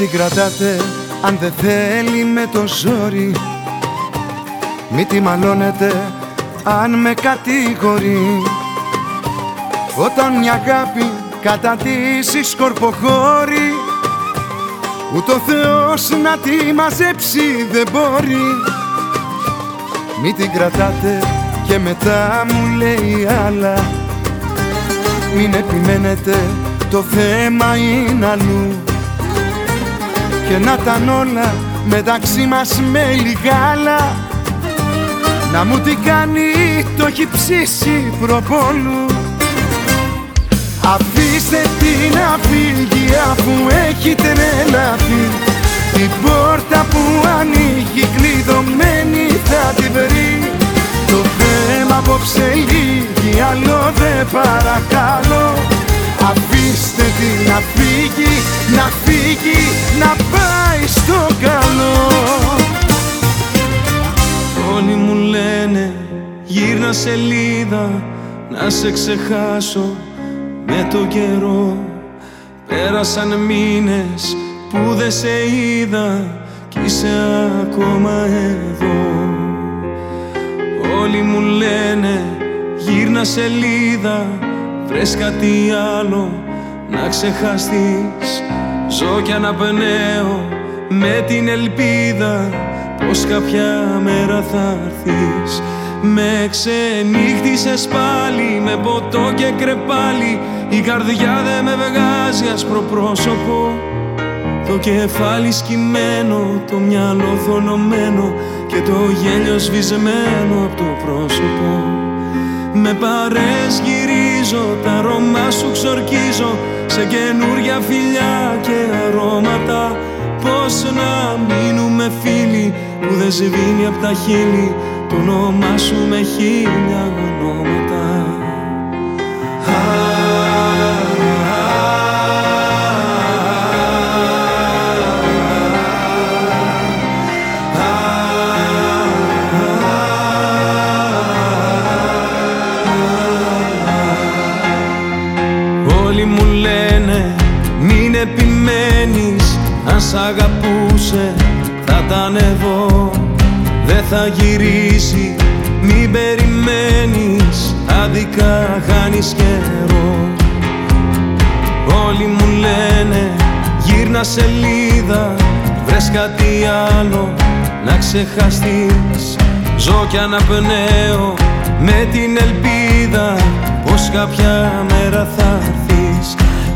την κρατάτε αν δεν θέλει με το ζόρι. Μη τη μαλώνετε αν με κατηγορεί. Όταν μια αγάπη καταντήσει σκορποχώρη Ούτε ο Θεός να τη μαζέψει δεν μπορεί. Μη την κρατάτε και μετά μου λέει άλλα. Μην επιμένετε το θέμα είναι αλλού και να ήταν όλα μεταξύ μας με λιγάλα Να μου τι κάνει το έχει ψήσει προπόλου Αφήστε την να φύγει αφού έχει τρελαθεί. Την πόρτα που ανοίγει κλειδωμένη θα τη βρει. Το θέμα απόψε λύγει άλλο δεν παρακαλώ Αφήστε την να φύγει, να φύγει, να πάει στο καλό. Όλοι μου λένε γύρνα σελίδα να σε ξεχάσω με το καιρό. Πέρασαν μήνες που δεν σε είδα κι είσαι ακόμα εδώ. Όλοι μου λένε γύρνα σελίδα βρες κάτι άλλο να ξεχαστείς. Ζω κι αναπνέω με την ελπίδα πως κάποια μέρα θα έρθεις. Με ξενύχτησες πάλι με ποτό και κρεπάλι. Η καρδιά δεν με βγάζει άσπρο πρόσωπο. Το κεφάλι σκυμμένο, το μυαλό θολωμένο Και το γέλιο σβησμένο από το πρόσωπο με παρές γυρίζω, τα αρώμα σου ξορκίζω Σε καινούρια φιλιά και αρώματα. Πώς να μείνουμε φίλοι που δεν σβήνει απ' τα χείλη Το όνομά σου με χίλια ονόματα Αν σ' αγαπούσε θα ήταν εδώ Δεν θα γυρίσει μην περιμένεις Άδικα χάνεις καιρό. Όλοι μου λένε γύρνα σελίδα Βρες κάτι άλλο να ξεχαστείς. Ζω κι αναπνέω με την ελπίδα πως κάποια μέρα θα έρθεις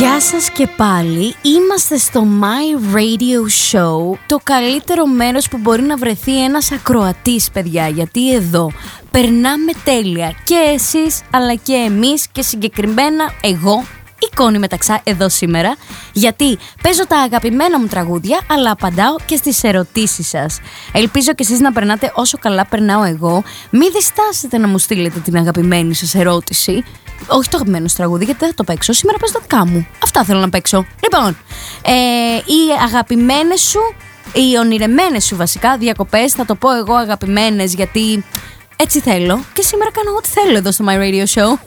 Γεια σας και πάλι, είμαστε στο My Radio Show, το καλύτερο μέρος που μπορεί να βρεθεί ένας ακροατής παιδιά, γιατί εδώ περνάμε τέλεια. Και εσείς αλλά και εμείς και συγκεκριμένα εγώ η Κόνη Μεταξά εδώ σήμερα γιατί παίζω τα αγαπημένα μου τραγούδια αλλά απαντάω και στις ερωτήσεις σας. Ελπίζω και εσείς να περνάτε όσο καλά περνάω εγώ. Μη διστάσετε να μου στείλετε την αγαπημένη σας ερώτηση. Όχι το αγαπημένο σου τραγούδι γιατί δεν θα το παίξω. Σήμερα παίζω τα δικά μου. Αυτά θέλω να παίξω. Λοιπόν, ε, οι αγαπημένες σου, οι ονειρεμένες σου βασικά διακοπές, θα το πω εγώ αγαπημένες γιατί έτσι θέλω και σήμερα κάνω ό,τι θέλω εδώ στο My Radio Show.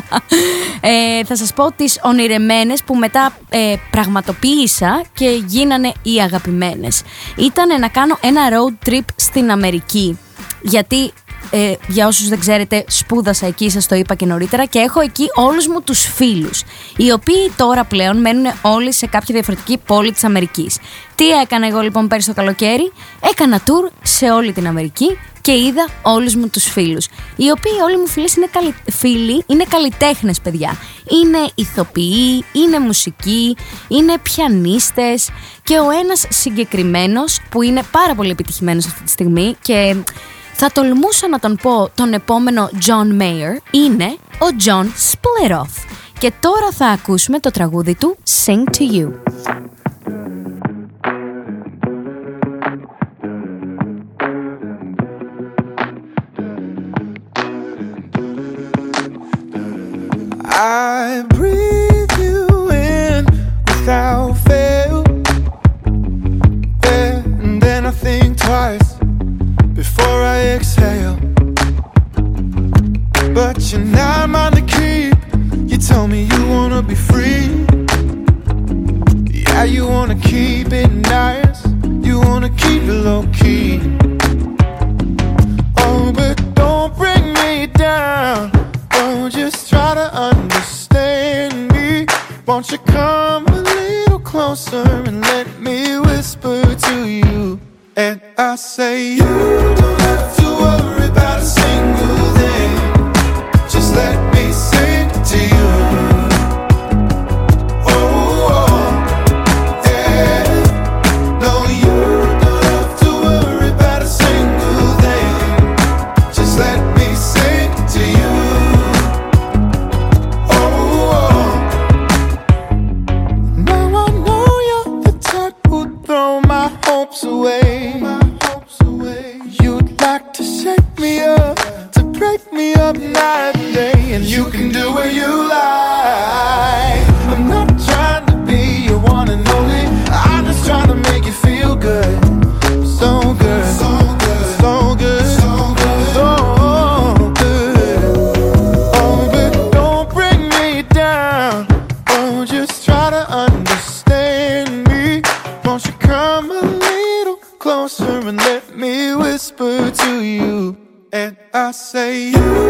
ε, θα σας πω τις ονειρεμένες που μετά ε, πραγματοποίησα και γίνανε οι αγαπημένες. Ήταν να κάνω ένα road trip στην Αμερική. Γιατί ε, για όσους δεν ξέρετε σπούδασα εκεί, σας το είπα και νωρίτερα και έχω εκεί όλους μου τους φίλους οι οποίοι τώρα πλέον μένουν όλοι σε κάποια διαφορετική πόλη της Αμερικής. Τι έκανα εγώ λοιπόν πέρυσι το καλοκαίρι, έκανα tour σε όλη την Αμερική και είδα όλους μου τους φίλους οι οποίοι όλοι μου φίλοι είναι, καλυ... φίλοι είναι καλλιτέχνες παιδιά είναι ηθοποιοί, είναι μουσικοί είναι πιανίστες και ο ένας συγκεκριμένος που είναι πάρα πολύ επιτυχημένος αυτή τη στιγμή και θα τολμούσα να τον πω τον επόμενο John Mayer είναι ο John Splitoff. Και τώρα θα ακούσουμε το τραγούδι του Sing to You. I breathe you in without fail. And then I think twice before I exhale. But you're not mine to keep. You tell me you wanna be free. Yeah, you wanna keep it nice. You wanna keep it low key. Oh, but don't bring me down. Don't just try to understand me. Won't you come a little closer and let me whisper to you? And I say, You don't have to worry about a single thing. Just let me sing understand me? Won't you come a little closer and let me whisper to you? And I say, you.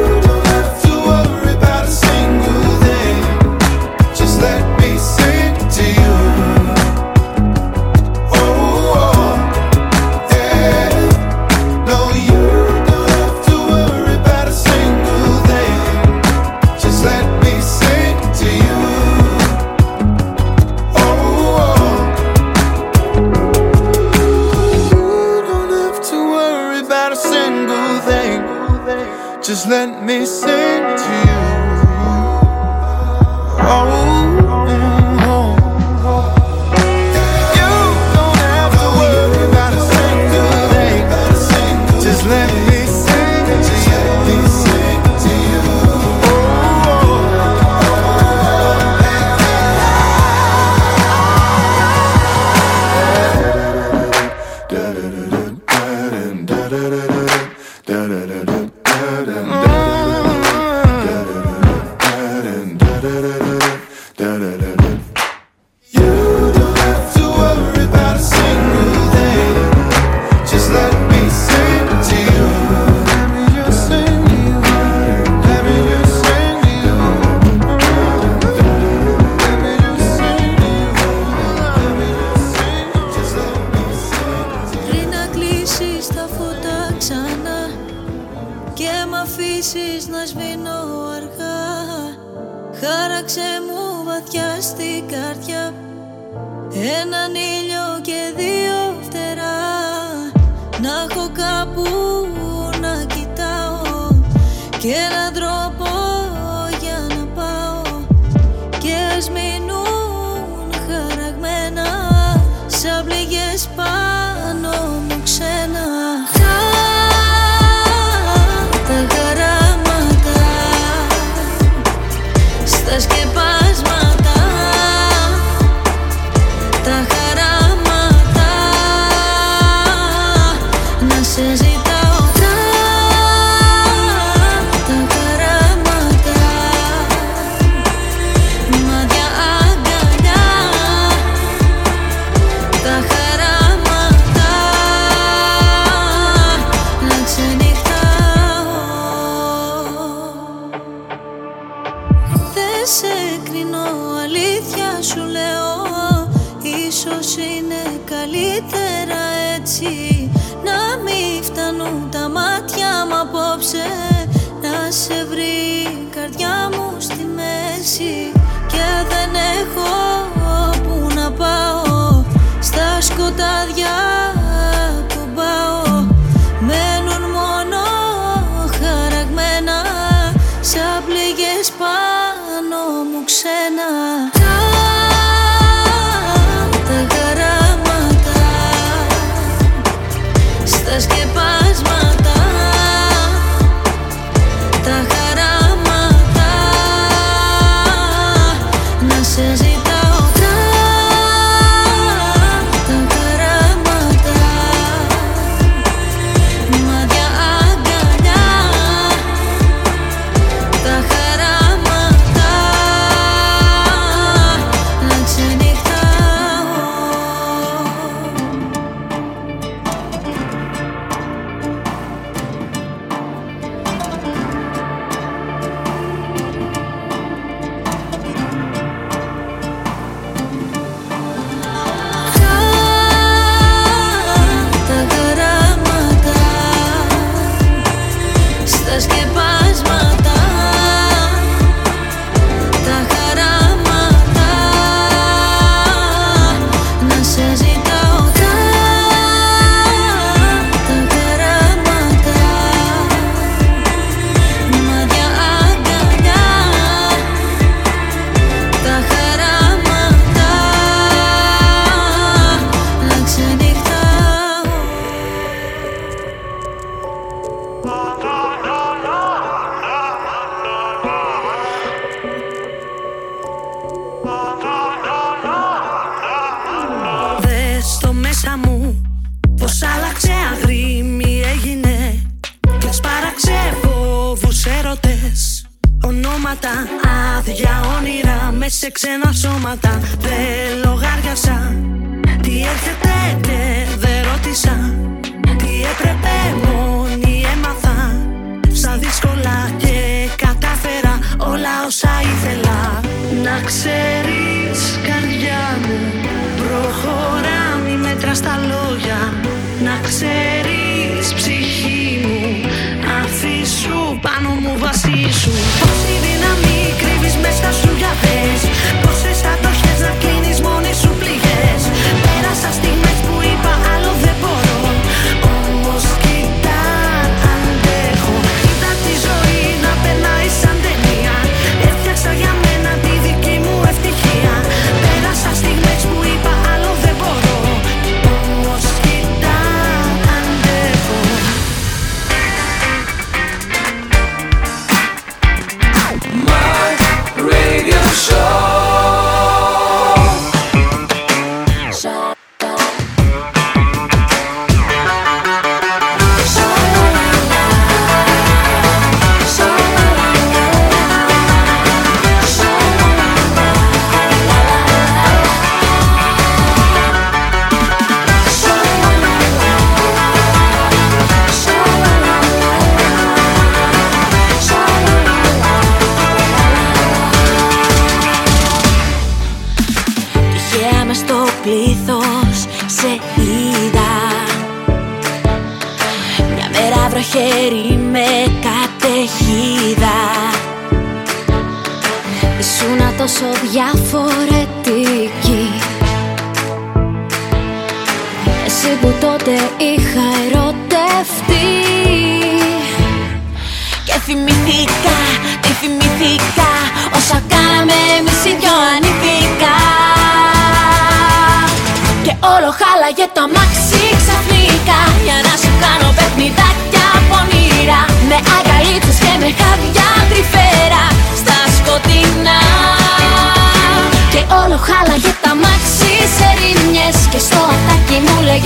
Σαν πληγές πάνω μου ξένα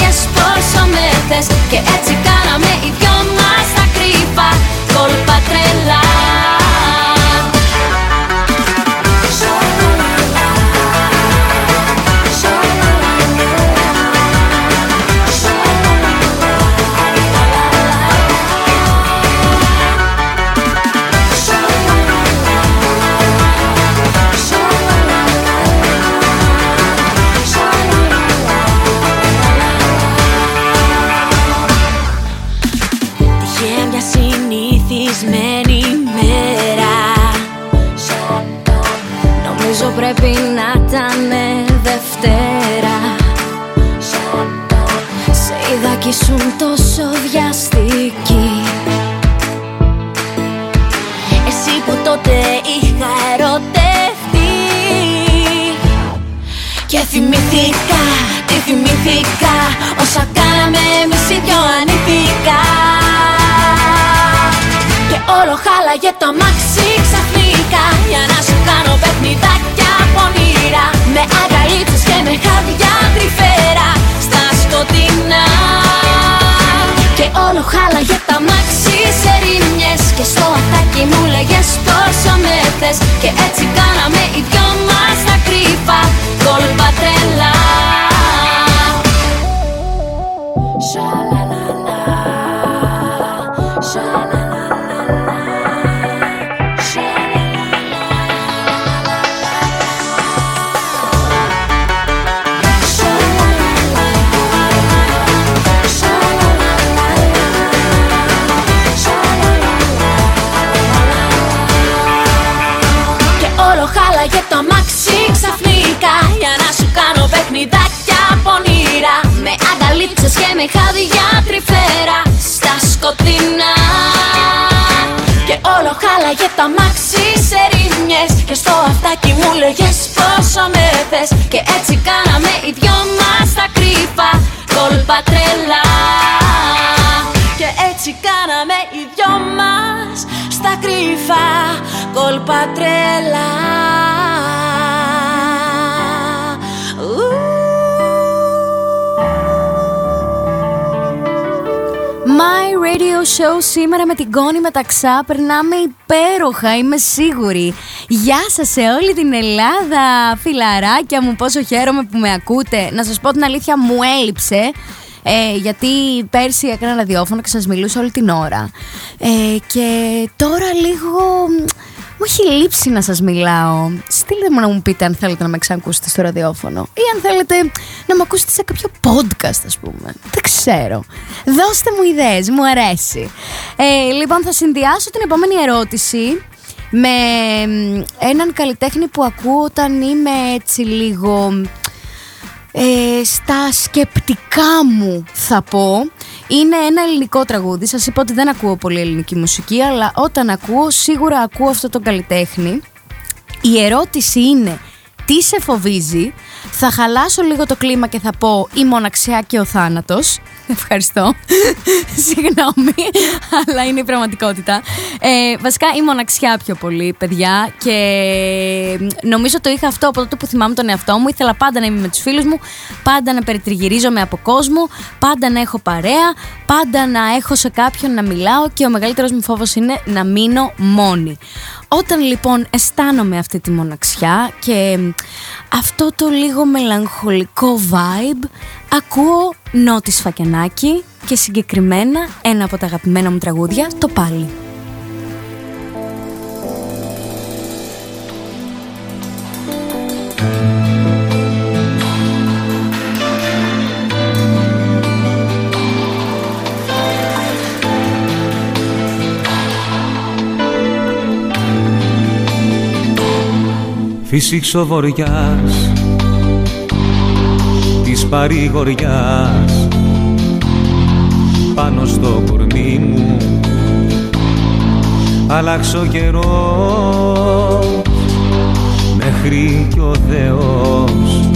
αυτάκι μου λέγες πόσο με Και όλο με χάδια τρυφέρα Στα σκοτεινά. Και όλο χάλαγε το αμάξι σε ρήμιες. Και στο αυτάκι μου λέγες πόσο με θες. Και έτσι κάναμε οι δυο μας τα κρύφα Κόλπα τρελά. Και έτσι κάναμε οι δυο μας στα κρύφα κόλπα τρελά Radio Show σήμερα με την Κόνη Μεταξά περνάμε υπέροχα, είμαι σίγουρη. Γεια σας σε όλη την Ελλάδα, φιλαράκια μου, πόσο χαίρομαι που με ακούτε. Να σας πω την αλήθεια, μου έλειψε. Ε, γιατί πέρσι έκανα ραδιόφωνο και σας μιλούσα όλη την ώρα. Ε, και τώρα λίγο μου έχει λείψει να σας μιλάω. Στείλτε μου να μου πείτε αν θέλετε να με ξανακούσετε στο ραδιόφωνο ή αν θέλετε να με ακούσετε σε κάποιο podcast ας πούμε. Δεν ξέρω. Δώστε μου ιδέες, μου αρέσει. Ε, λοιπόν θα συνδυάσω την επόμενη ερώτηση με μ, έναν καλλιτέχνη που ακούω όταν είμαι έτσι λίγο ε, στα σκεπτικά μου θα πω είναι ένα ελληνικό τραγούδι. Σας είπα ότι δεν ακούω πολύ ελληνική μουσική αλλά όταν ακούω σίγουρα ακούω αυτό το καλλιτέχνη. Η ερώτηση είναι τι σε φοβίζει; Θα χαλάσω λίγο το κλίμα και θα πω η μοναξιά και ο θάνατος. Ευχαριστώ. Συγγνώμη, αλλά είναι η πραγματικότητα. Ε, βασικά η μοναξιά πιο πολύ, παιδιά. Και νομίζω το είχα αυτό από τότε που θυμάμαι τον εαυτό μου. Ήθελα πάντα να είμαι με τους φίλους μου, πάντα να περιτριγυρίζομαι από κόσμο, πάντα να έχω παρέα, πάντα να έχω σε κάποιον να μιλάω και ο μεγαλύτερος μου φόβος είναι να μείνω μόνη. Όταν λοιπόν αισθάνομαι αυτή τη μοναξιά και αυτό το λίγο μελαγχολικό vibe, Ακούω νότις Σφακιανάκη και συγκεκριμένα ένα από τα αγαπημένα μου τραγούδια, το Πάλι. Φύσηξο βοριάς της παρηγοριάς. Πάνω στο κορμί μου αλλάξω καιρός. Μέχρι κι ο Θεός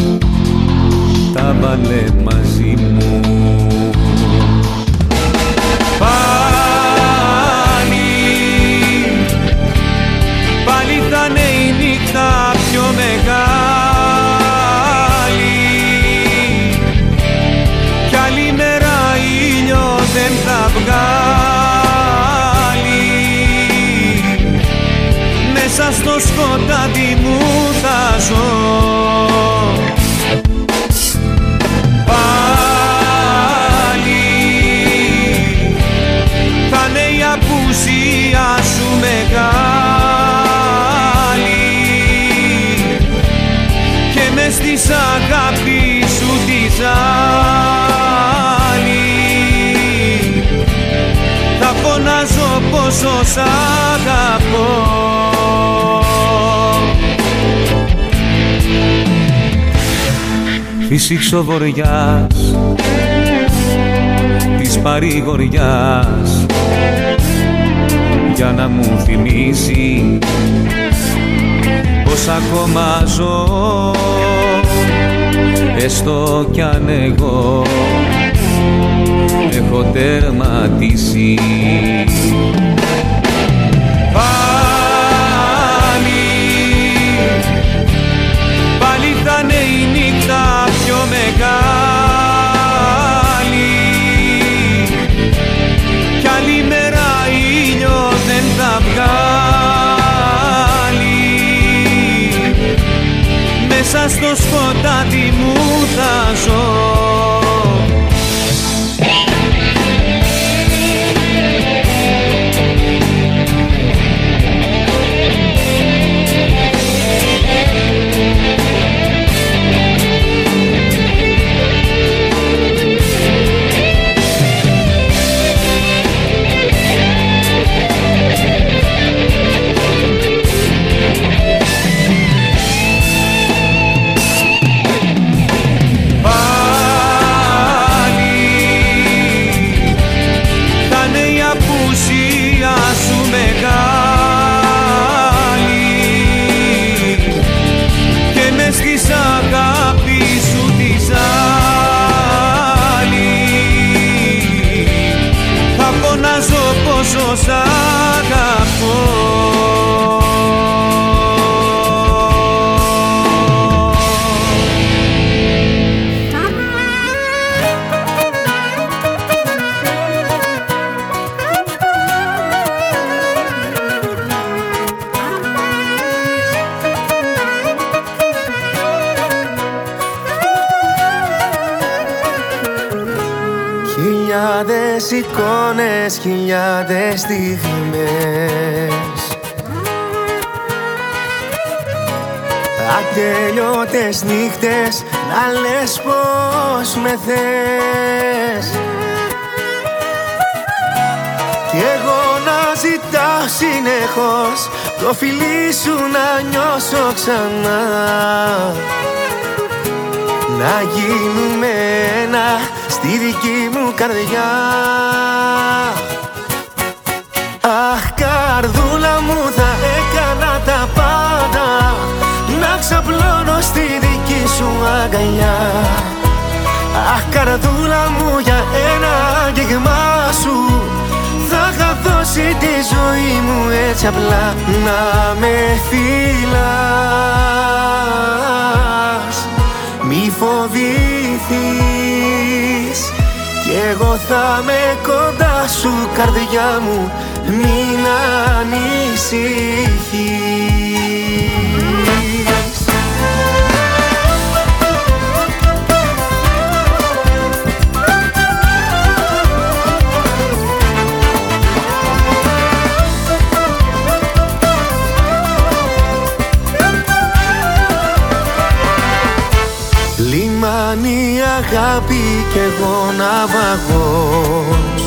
τα βάλε μαζί μου σκοτάδι μου θα ζω. Πάλι θα είναι η απουσία σου μεγάλη. Και μες της αγάπη σου τη ζάλη θα φωνάζω πόσο σ' αγαπώ Φύσηξο βοριάς της παρηγοριάς για να μου θυμίσει πως ακόμα ζω έστω κι αν εγώ έχω τερματίσει μέσα στο σκοτάδι μου θα ζω εικόνες, χιλιάδες στιγμές. Ατελειώτες νύχτες να λες πως με θες. Κι εγώ να ζητάω συνεχώς το φιλί σου να νιώσω ξανά. Να γίνουμε ένα στη δική μου καρδιά. Αχ καρδούλα μου θα έκανα τα πάντα Να ξαπλώνω στη δική σου αγκαλιά. Αχ καρδούλα μου για ένα αγγίγμα σου Θα είχα δώσει τη ζωή μου έτσι απλά Να με φυλάς μη φοβηθείς. Κι εγώ θα με κοντά σου καρδιά μου Μην ανησυχείς αγάπη κι εγώ ναυαγός.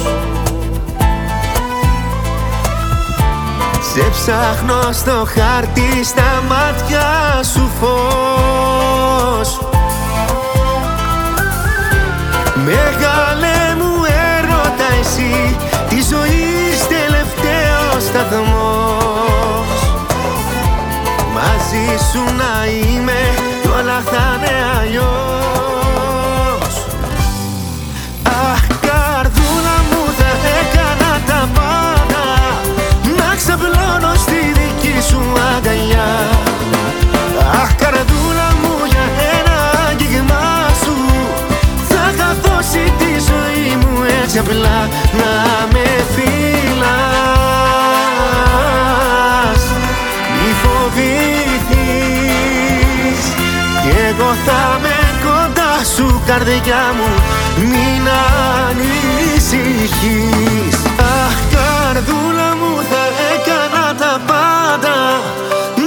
Σε ψάχνω στο χάρτη στα μάτια σου φως. Μεγάλε μου έρωτα εσύ Τη ζωή τελευταίος σταθμός. Μαζί σου να είμαι κι όλα θα είναι αλλιώς. Ξαπλώνω στη δική σου αγκαλιά. Αχ καρδούλα μου για ένα άγγιγμά σου. Θα είχα δώσει τη ζωή μου έτσι απλά να με φυλάς. Μη φοβηθείς κι εγώ θα με κοντά σου καρδιά μου. Μην ανησυχείς. Αχ καρδούλα μου θα έκανα τα πάντα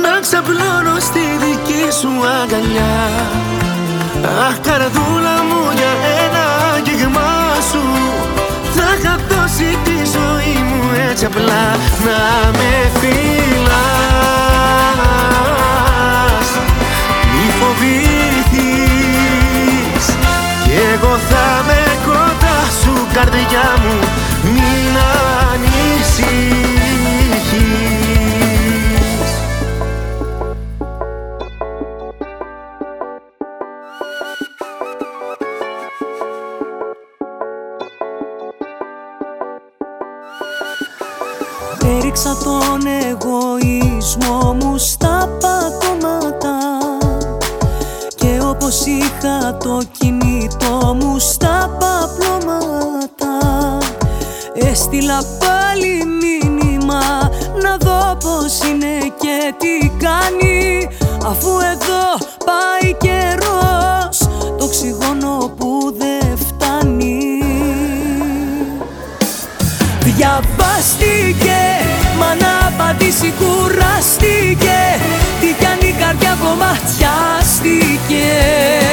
Να ξαπλώνω στη δική σου αγκαλιά. Αχ καρδούλα μου για ένα αγγίγμα σου. Θα είχα δώσει τη ζωή μου έτσι απλά Να με φυλάς. Μη φοβηθείς Κι εγώ θα με κοντά σου καρδιά μου Μην ανησυχείς είχα το κινητό μου στα παπλώματα Έστειλα πάλι μήνυμα να δω πως είναι και τι κάνει. Αφού εδώ πάει καιρός το οξυγόνο που δεν φτάνει. Διαβάστηκε, μα να απαντήσει κουράστηκε. Τι κι αν η καρδιά κομματιάστηκε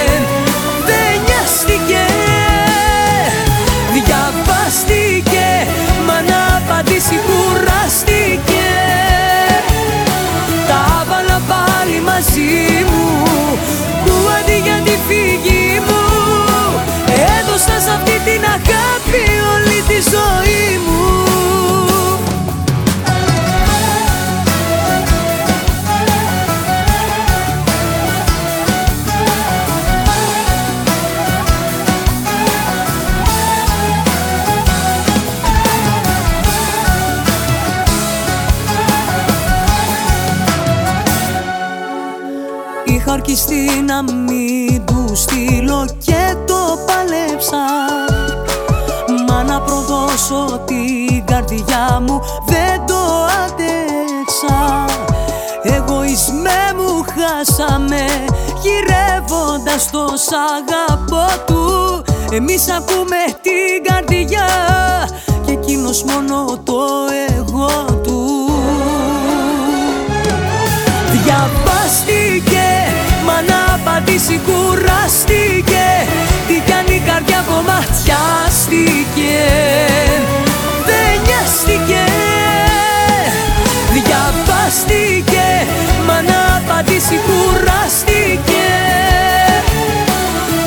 να προδώσω την καρδιά μου δεν το άντεξα. Εγωισμέ μου χάσαμε γυρεύοντας το σ' αγαπώ του. Εμείς ακούμε την καρδιά και εκείνος μόνο το εγώ του. Διαβάστηκε, μα να απαντήσει κουράστηκε Τι κι αν η καρδιά κομματιάστηκε Δεν νοιάστηκε. Διαβάστηκε, μα να απαντήσει κουράστηκε.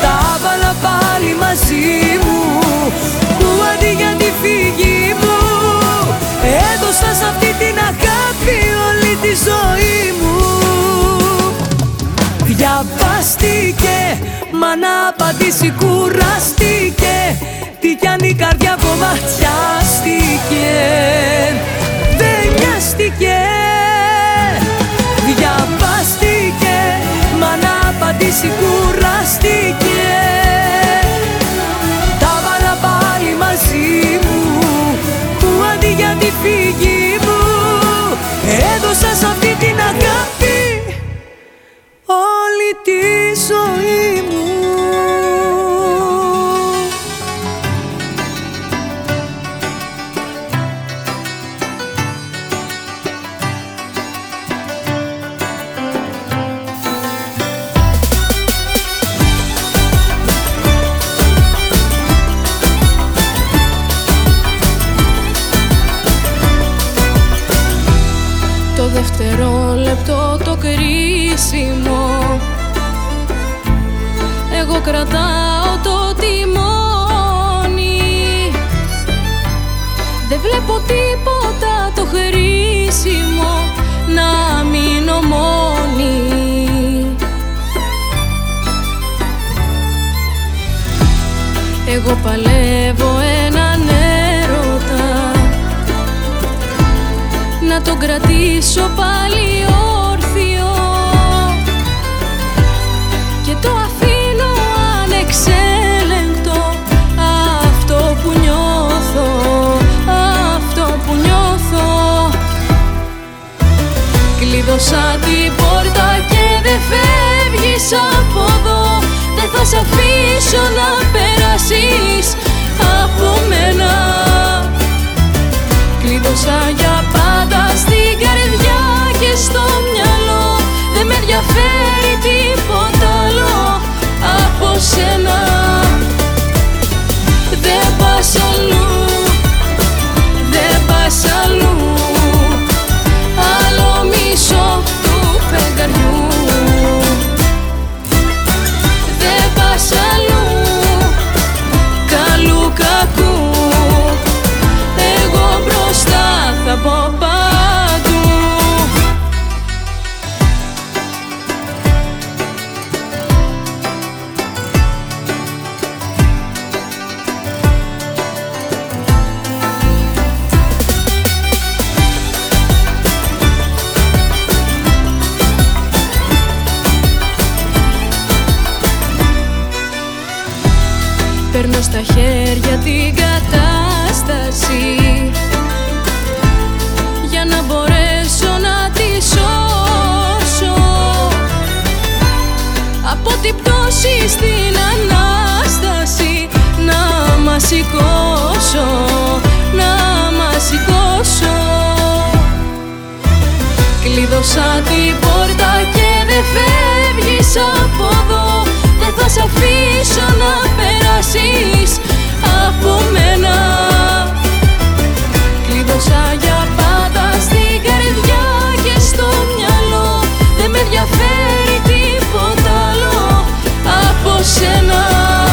Τα έβαλα πάλι μαζί μου Που αντί για τη φύγη μου Έδωσα σε αυτή την αγάπη όλη τη ζωή μου Διαβάστηκε, μα να απαντήσει κουράστηκε Τι κι αν η καρδιά κομματιάστηκε Δεν νοιάστηκε Διαβάστηκε, μα να απαντήσει κουράστηκε τη ζωή μου κρατάω το τιμόνι. Δεν βλέπω τίποτα το χρήσιμο να μείνω μόνη. Εγώ παλεύω έναν έρωτα. Να τον κρατήσω πάλι Δεν θα σε αφήσω να περάσεις από μένα. Κλείδωσα για πάντα σηκώσω, να μας σηκώσω. Κλείδωσα την πόρτα και δεν φεύγεις από εδώ. Δεν θα σε αφήσω να περάσεις από μένα. Κλείδωσα για πάντα στην καρδιά και στο μυαλό. Δεν με ενδιαφέρει τίποτα άλλο από σένα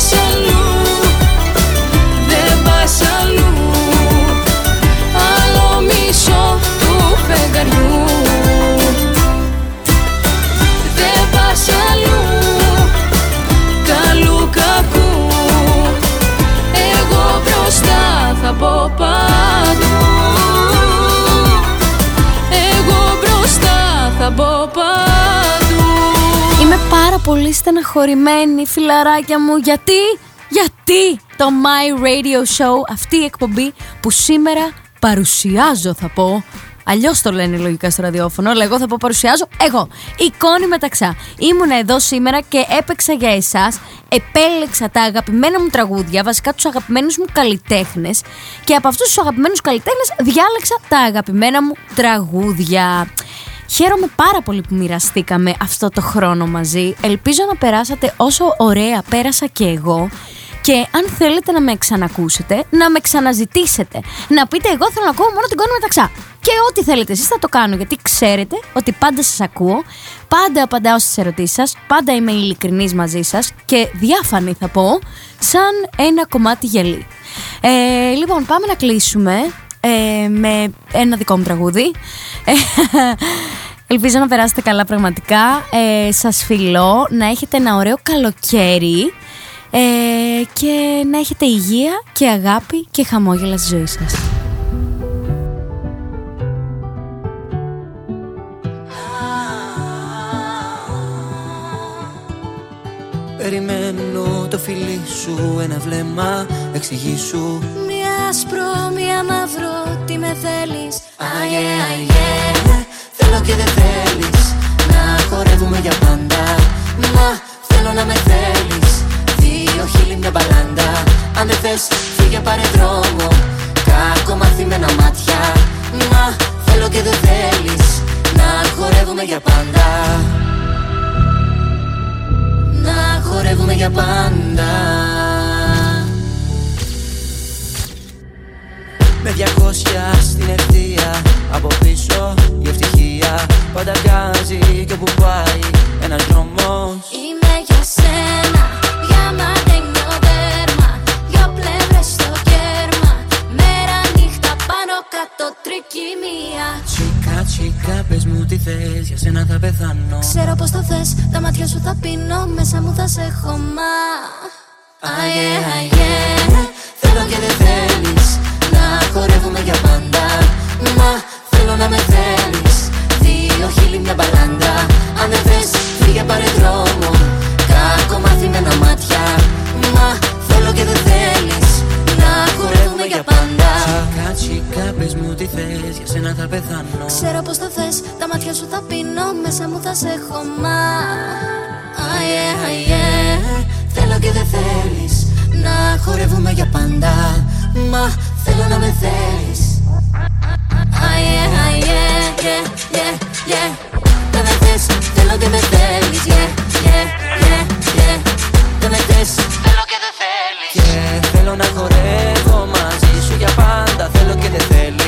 Δεν πας πολύ στεναχωρημένη, φιλαράκια μου, γιατί, γιατί το My Radio Show, αυτή η εκπομπή που σήμερα παρουσιάζω θα πω, Αλλιώς το λένε λογικά στο ραδιόφωνο, αλλά εγώ θα πω παρουσιάζω εγώ. Εικόνη μεταξά. Ήμουνα εδώ σήμερα και έπαιξα για εσάς. Επέλεξα τα αγαπημένα μου τραγούδια, βασικά τους αγαπημένους μου καλλιτέχνες. Και από αυτούς τους αγαπημένους καλλιτέχνες διάλεξα τα αγαπημένα μου τραγούδια. Χαίρομαι πάρα πολύ που μοιραστήκαμε αυτό το χρόνο μαζί. Ελπίζω να περάσατε όσο ωραία πέρασα και εγώ. Και αν θέλετε να με ξανακούσετε, να με ξαναζητήσετε. Να πείτε εγώ θέλω να ακούω μόνο την κόνη μεταξά. Και ό,τι θέλετε εσείς θα το κάνω γιατί ξέρετε ότι πάντα σας ακούω, πάντα απαντάω στις ερωτήσεις σας, πάντα είμαι ειλικρινής μαζί σας και διάφανη θα πω, σαν ένα κομμάτι γελί. Ε, λοιπόν, πάμε να κλείσουμε ε, με ένα δικό μου τραγούδι. Ε, Ελπίζω να περάσετε καλά πραγματικά. Ε, σας φιλώ, να έχετε ένα ωραίο καλοκαίρι ε, και να έχετε υγεία και αγάπη και χαμόγελα στη ζωή σας. Περιμένω το φιλί σου ένα βλέμμα εξηγήσου Μια άσπρο, μια μαύρο, τι με θέλεις. Αγέ, αγέ, θέλω και δεν θέλεις. Να χορεύουμε για πάντα. Μα θέλω να με θέλεις. Δύο χείλη μια μπαλάντα. Αν δεν θες φύγε πάρε δρόμο. Κάκο μαθημένα μάτια. Μα θέλω και δεν θέλεις. Να χορεύουμε για πάντα. Να χορεύουμε για πάντα Με διακόσια στην ευθεία. Από πίσω η ευτυχία Πάντα βγάζει και όπου πάει ένας δρόμος. Είμαι για σένα, για μαντένιο δέρμα Δυο πλευρές στο κέρμα. Μέρα νύχτα πάνω κάτω τρικυμία Τσίκα τσίκα πες μου τι θες Για σένα θα πεθάνω. Ξέρω πως το θες, τα μάτια σου θα πίνω Μέσα μου θα σε έχω μα. Αγιέ, αγιέ Θέλω και δεν θέλεις Να χορεύουμε για πάντα. Μα θέλω να με θέλεις. Δύο χείλη μια μπαλάντα. Αν δεν θες φύγε πάρε δρόμο. Κάκο μαθημένα μάτια. Μα θέλω και δεν θέλεις. Να χορεύουμε για πάντα. Τσίκα, τσίκα, πες μου τι θες. Για σένα θα πεθάνω. Ξέρω πως το θες, τα μάτια σου θα πίνω. Μέσα μου θα σε έχω. Μα Αγιέ, αγιέ Θέλω και δεν θέλεις. Να χορεύουμε για πάντα Μα θέλω να με θέλεις. Αγιέ, αγιέ, yeah, yeah, yeah Δεν με θες, θέλω και με θέλεις. Yeah, yeah, yeah, yeah Δεν με θες, θέλω και δεν θέλεις. Και θέλω να χορεύω μαζί σου για πάντα. Θέλω και δεν θέλεις. Και θέλω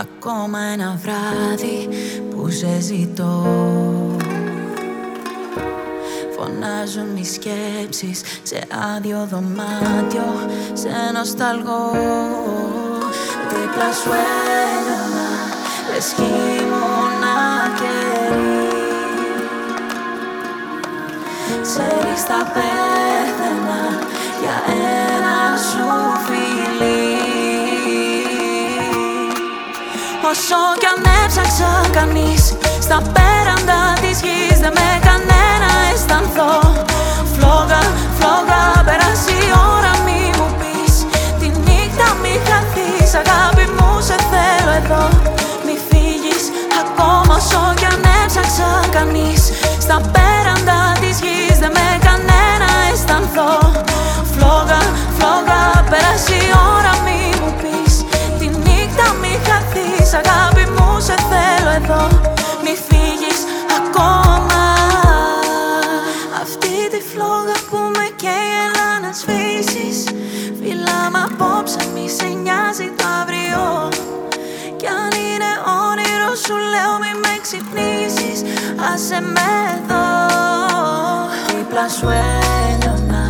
ακόμα ένα βράδυ που σε ζητώ. Φωνάζουν οι σκέψεις σε άδειο δωμάτιο Σε νοσταλγώ Δίπλα σου έλειωνα Λες κι ήμουνα καιρή. Ξέρεις θα πέθαινα για ένα σου φιλί Όσο κι αν έψαξα κανείς Στα πέραντα της γης Δεν με κανένα αισθανθώ. Φλόγα, φλόγα, πέρασε η ώρα μη μου πεις. Τη νύχτα μη χαθείς Αγάπη μου σε θέλω εδώ. Μη φύγεις ακόμα όσο κι αν έψαξα κανείς. Στα πέραντα της γης Δεν με κανένα αισθανθώ. Φλόγα, φλόγα, πέρασε η ώρα μη μου πεις Αγάπη μου σε θέλω εδώ. Μη φύγεις ακόμα. Αυτή τη φλόγα που με καίει έλα να σβήσεις. Φιλά μ' απόψε μη σε νοιάζει το αύριο. Κι αν είναι όνειρο σου λέω μη με ξυπνήσεις. Άσε με εδώ. Δίπλα σου έλειωνα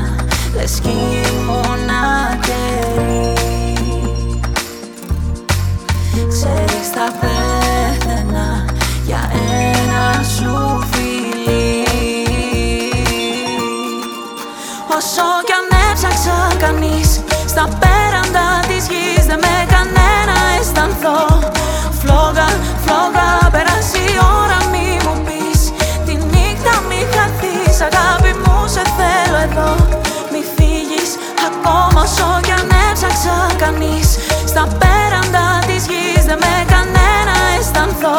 Λες κι ήμουνα καιρή θα πέθαινα για ένα σου φιλί. Όσο κι αν έψαξα κανείς Στα πέραντα της γης Δεν με κανένα αισθανθώ. Φλόγα, φλόγα, πέρασε η ώρα μη μου πεις. Τη νύχτα μη χαθείς Αγάπη μου σε θέλω εδώ. Μη φύγεις ακόμα όσο κι αν έψαξα κανείς. Στα πέραντα της γης Δεν με κανένα αισθανθώ.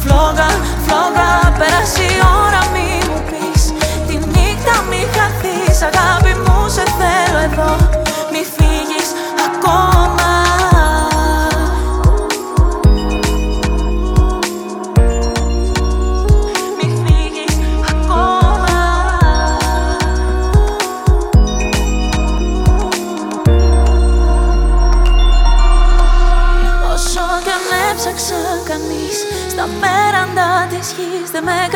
Φλόγα, φλόγα, πέρασε η ώρα μη μου πεις. Τη νύχτα μη χαθείς Αγάπη μου σε θέλω εδώ. Μη φύγεις ακόμα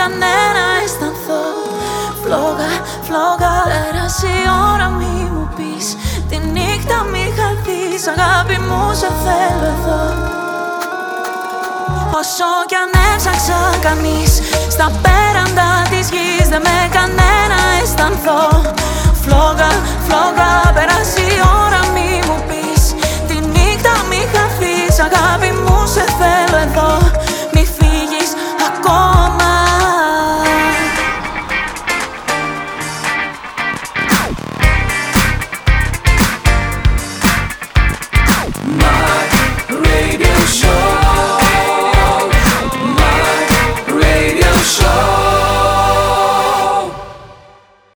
κανένα αισθανθώ Φλόγα, φλόγα Πέρασε η ώρα μη μου πεις Τη νύχτα μη χαθείς Αγάπη μου σε θέλω εδώ Όσο κι αν έψαξα κανείς Στα πέραντα της γης Δεν με κανένα αισθανθώ Φλόγα, φλόγα Πέρασε η ώρα μη μου πεις Τη νύχτα μη χαθείς Αγάπη μου σε θέλω εδώ